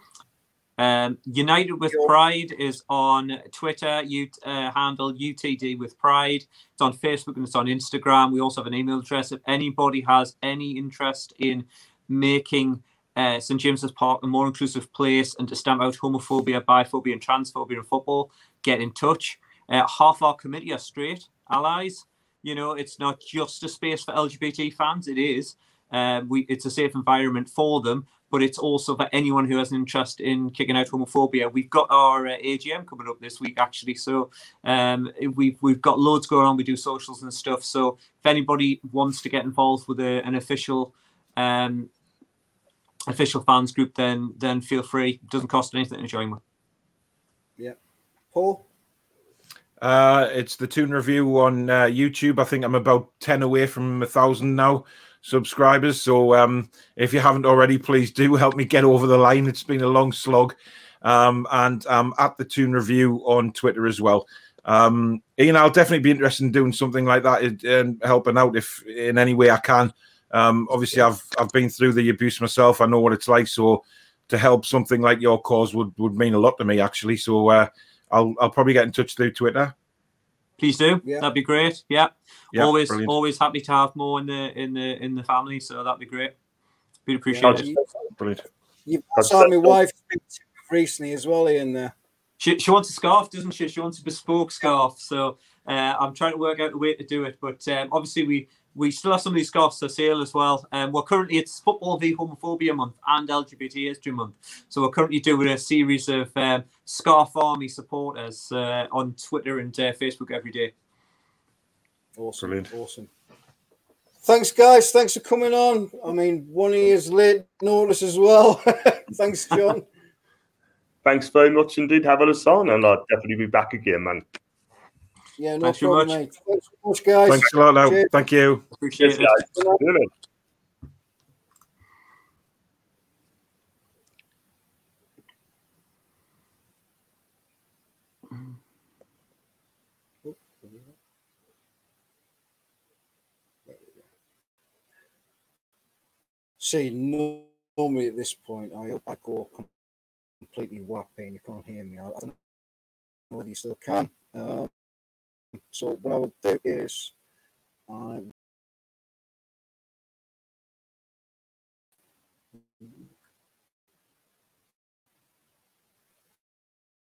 Um, United with Pride is on Twitter, you uh, handle UTD with Pride. It's on Facebook and it's on Instagram. We also have an email address. If anybody has any interest in making uh, St James's Park a more inclusive place and to stamp out homophobia, biphobia, and transphobia in football, get in touch. Uh, half our committee are straight allies. You know, it's not just a space for LGBT fans. It is. Um, we, it's a safe environment for them, but it's also for anyone who has an interest in kicking out homophobia. We've got our uh, AGM coming up this week, actually. So um, we've we've got loads going on. We do socials and stuff. So if anybody wants to get involved with a, an official um, official fans group, then then feel free. It doesn't cost anything to join with. Yeah, Paul. Uh, it's the Toon Review on uh, YouTube. I think I'm about 10 away from a thousand now subscribers. So um, if you haven't already, please do help me get over the line. It's been a long slog. Um, and um, at the Toon Review on Twitter as well. Um, Ian, I'll definitely be interested in doing something like that and helping out if in any way I can. Um, obviously, I've I've been through the abuse myself. I know what it's like. So to help something like your cause would, would mean a lot to me, actually. So uh, I'll I'll probably get in touch through Twitter. Please do. Yeah. That'd be great. Yeah. Yeah, always brilliant. always happy to have more in the in the in the family. So that'd be great. Be appreciated. Yeah. Brilliant. You've saw my wife recently as well, Ian. There. She, she wants a scarf, doesn't she? She wants a bespoke scarf. So uh, I'm trying to work out a way to do it. But um, obviously, we we still have some of these scarves for sale as well. Um, we're currently it's Football v Homophobia Month and LGBT History Month. So we're currently doing a series of um, Scarf Army supporters uh, on Twitter and uh, Facebook every day. Awesome. Brilliant. Awesome. Thanks, guys. Thanks for coming on. I mean, one of you is late notice as well. Thanks, John. Thanks very much indeed, Have a on, and I'll definitely be back again, man. Yeah, no Thanks very problem, much. mate. Thanks so much, guys. Thanks a lot now. Cheers. Thank you. Appreciate Cheers, it. guys. See you later. See, no- normally at this point, I, I go completely whappy and you can't hear me. I, I don't know whether you still can. Um, so what I will do is I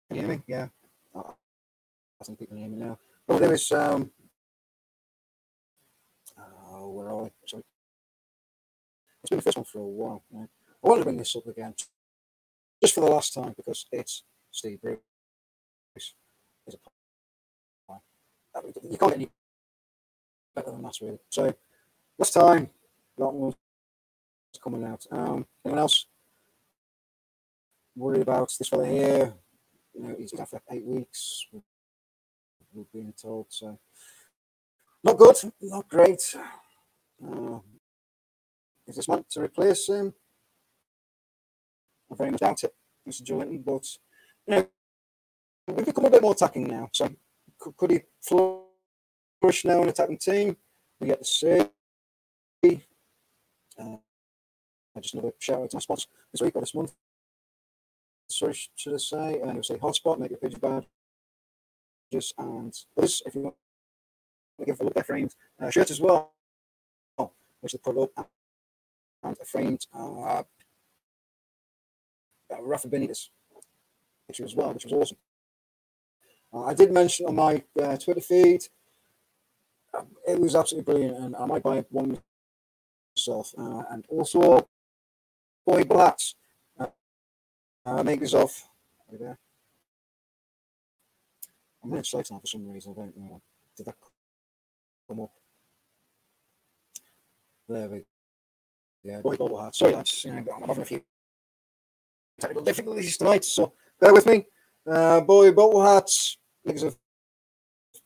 Can you hear me? Yeah. Oh, I think people hear me now. What I'll um oh, where are we? Sorry. It's been the first one for a while. I want to bring this up again just for the last time because it's Steve Bruce. You can't get any better than that, really. So, last time, that was coming out. Um, anyone else worry about this fella here? You know, he's been for eight weeks. We've, been told so. Not good, not great. Uh, is this meant to replace him? I very much doubt it, Mr. But you know, we've become a bit more attacking now. So could, he flourish now in attacking team? We get to see. Uh, just another shout out to my sponsor this week or this month. Sorry, sh- should I say? And uh, you'll say hotspot, make your page bad. Just and others, if you want to give a look their framed uh, shirts as well, which they put up and a framed uh, uh, Rafa Benitez picture as well, which was awesome. I did mention on my uh, Twitter feed, um, it was absolutely brilliant, and I might buy one myself. Uh, and also, Boy Blats, uh, uh, makers of. There? I'm going to say now for some reason. I don't know. Did that come up? There we go. Yeah, Boy Bubble Hat. Sorry, lads. I'm having a few technical difficulties tonight, so bear with me. Uh, boy bubble hats, makers of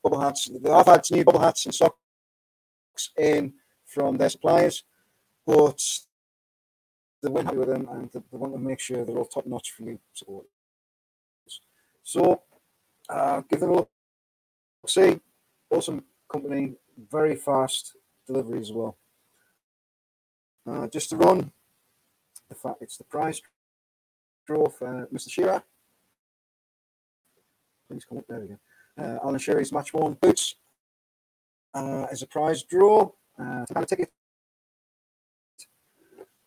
bubble hats. I've had new bubble hats and socks in from their suppliers, but they weren't happy with them and they, they want to make sure they're all top notch for you. So uh, give them a look. See, awesome company, very fast delivery as well. Uh, just to run, the fact it's the prize draw for Mr. Shearer. Please come up there again. Uh, Alan Shearer's match worn boots uh, as a prize draw. Uh, to buy a ticket,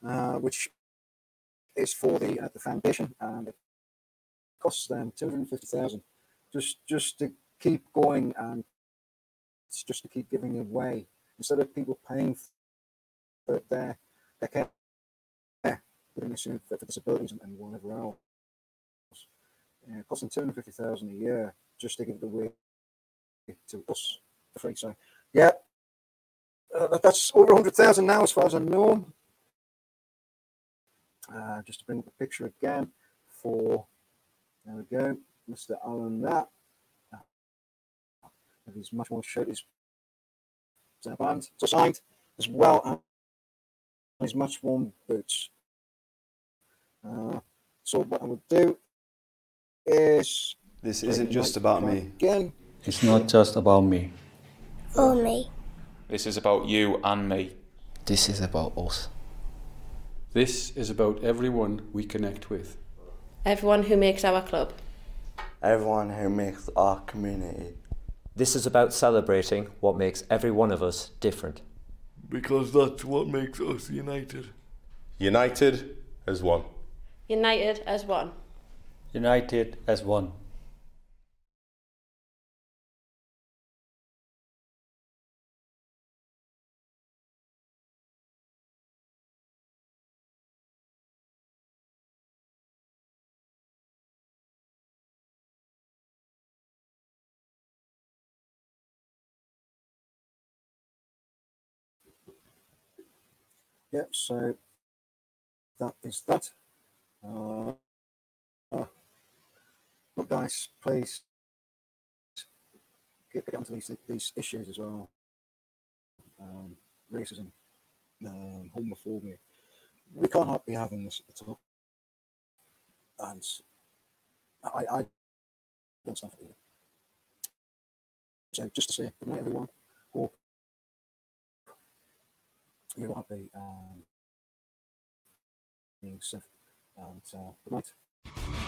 uh, which is for the uh, the foundation, and it costs them two hundred fifty thousand just just to keep going and it's just to keep giving away instead of people paying for their their care issue for, for disabilities and, and whatever else. Uh, costing 250000 a year just to give it away to us for free. So, yeah, uh, that's over 100000 now as far as I know. Uh, just to bring up the picture again for, there we go, Mr. Alan that. With his much more shirt, his band, so signed as well as his much worn boots. Uh, so what I would do is This isn't just about me. again. It's not just about me. Or me. This is about you and me. This is about us. This is about everyone we connect with. Everyone who makes our club. Everyone who makes our community. This is about celebrating what makes every one of us different. Because that's what makes us united. United as one. United as one. United as one. Yep, so that is that. Uh, uh, look, guys, please get, get onto these, these issues as well. Um, racism, um, homophobia. We can't be having this at all. And I, I don't stand for it. So just to say, good night, everyone. Hope you're happy um, being safe. And uh, good night.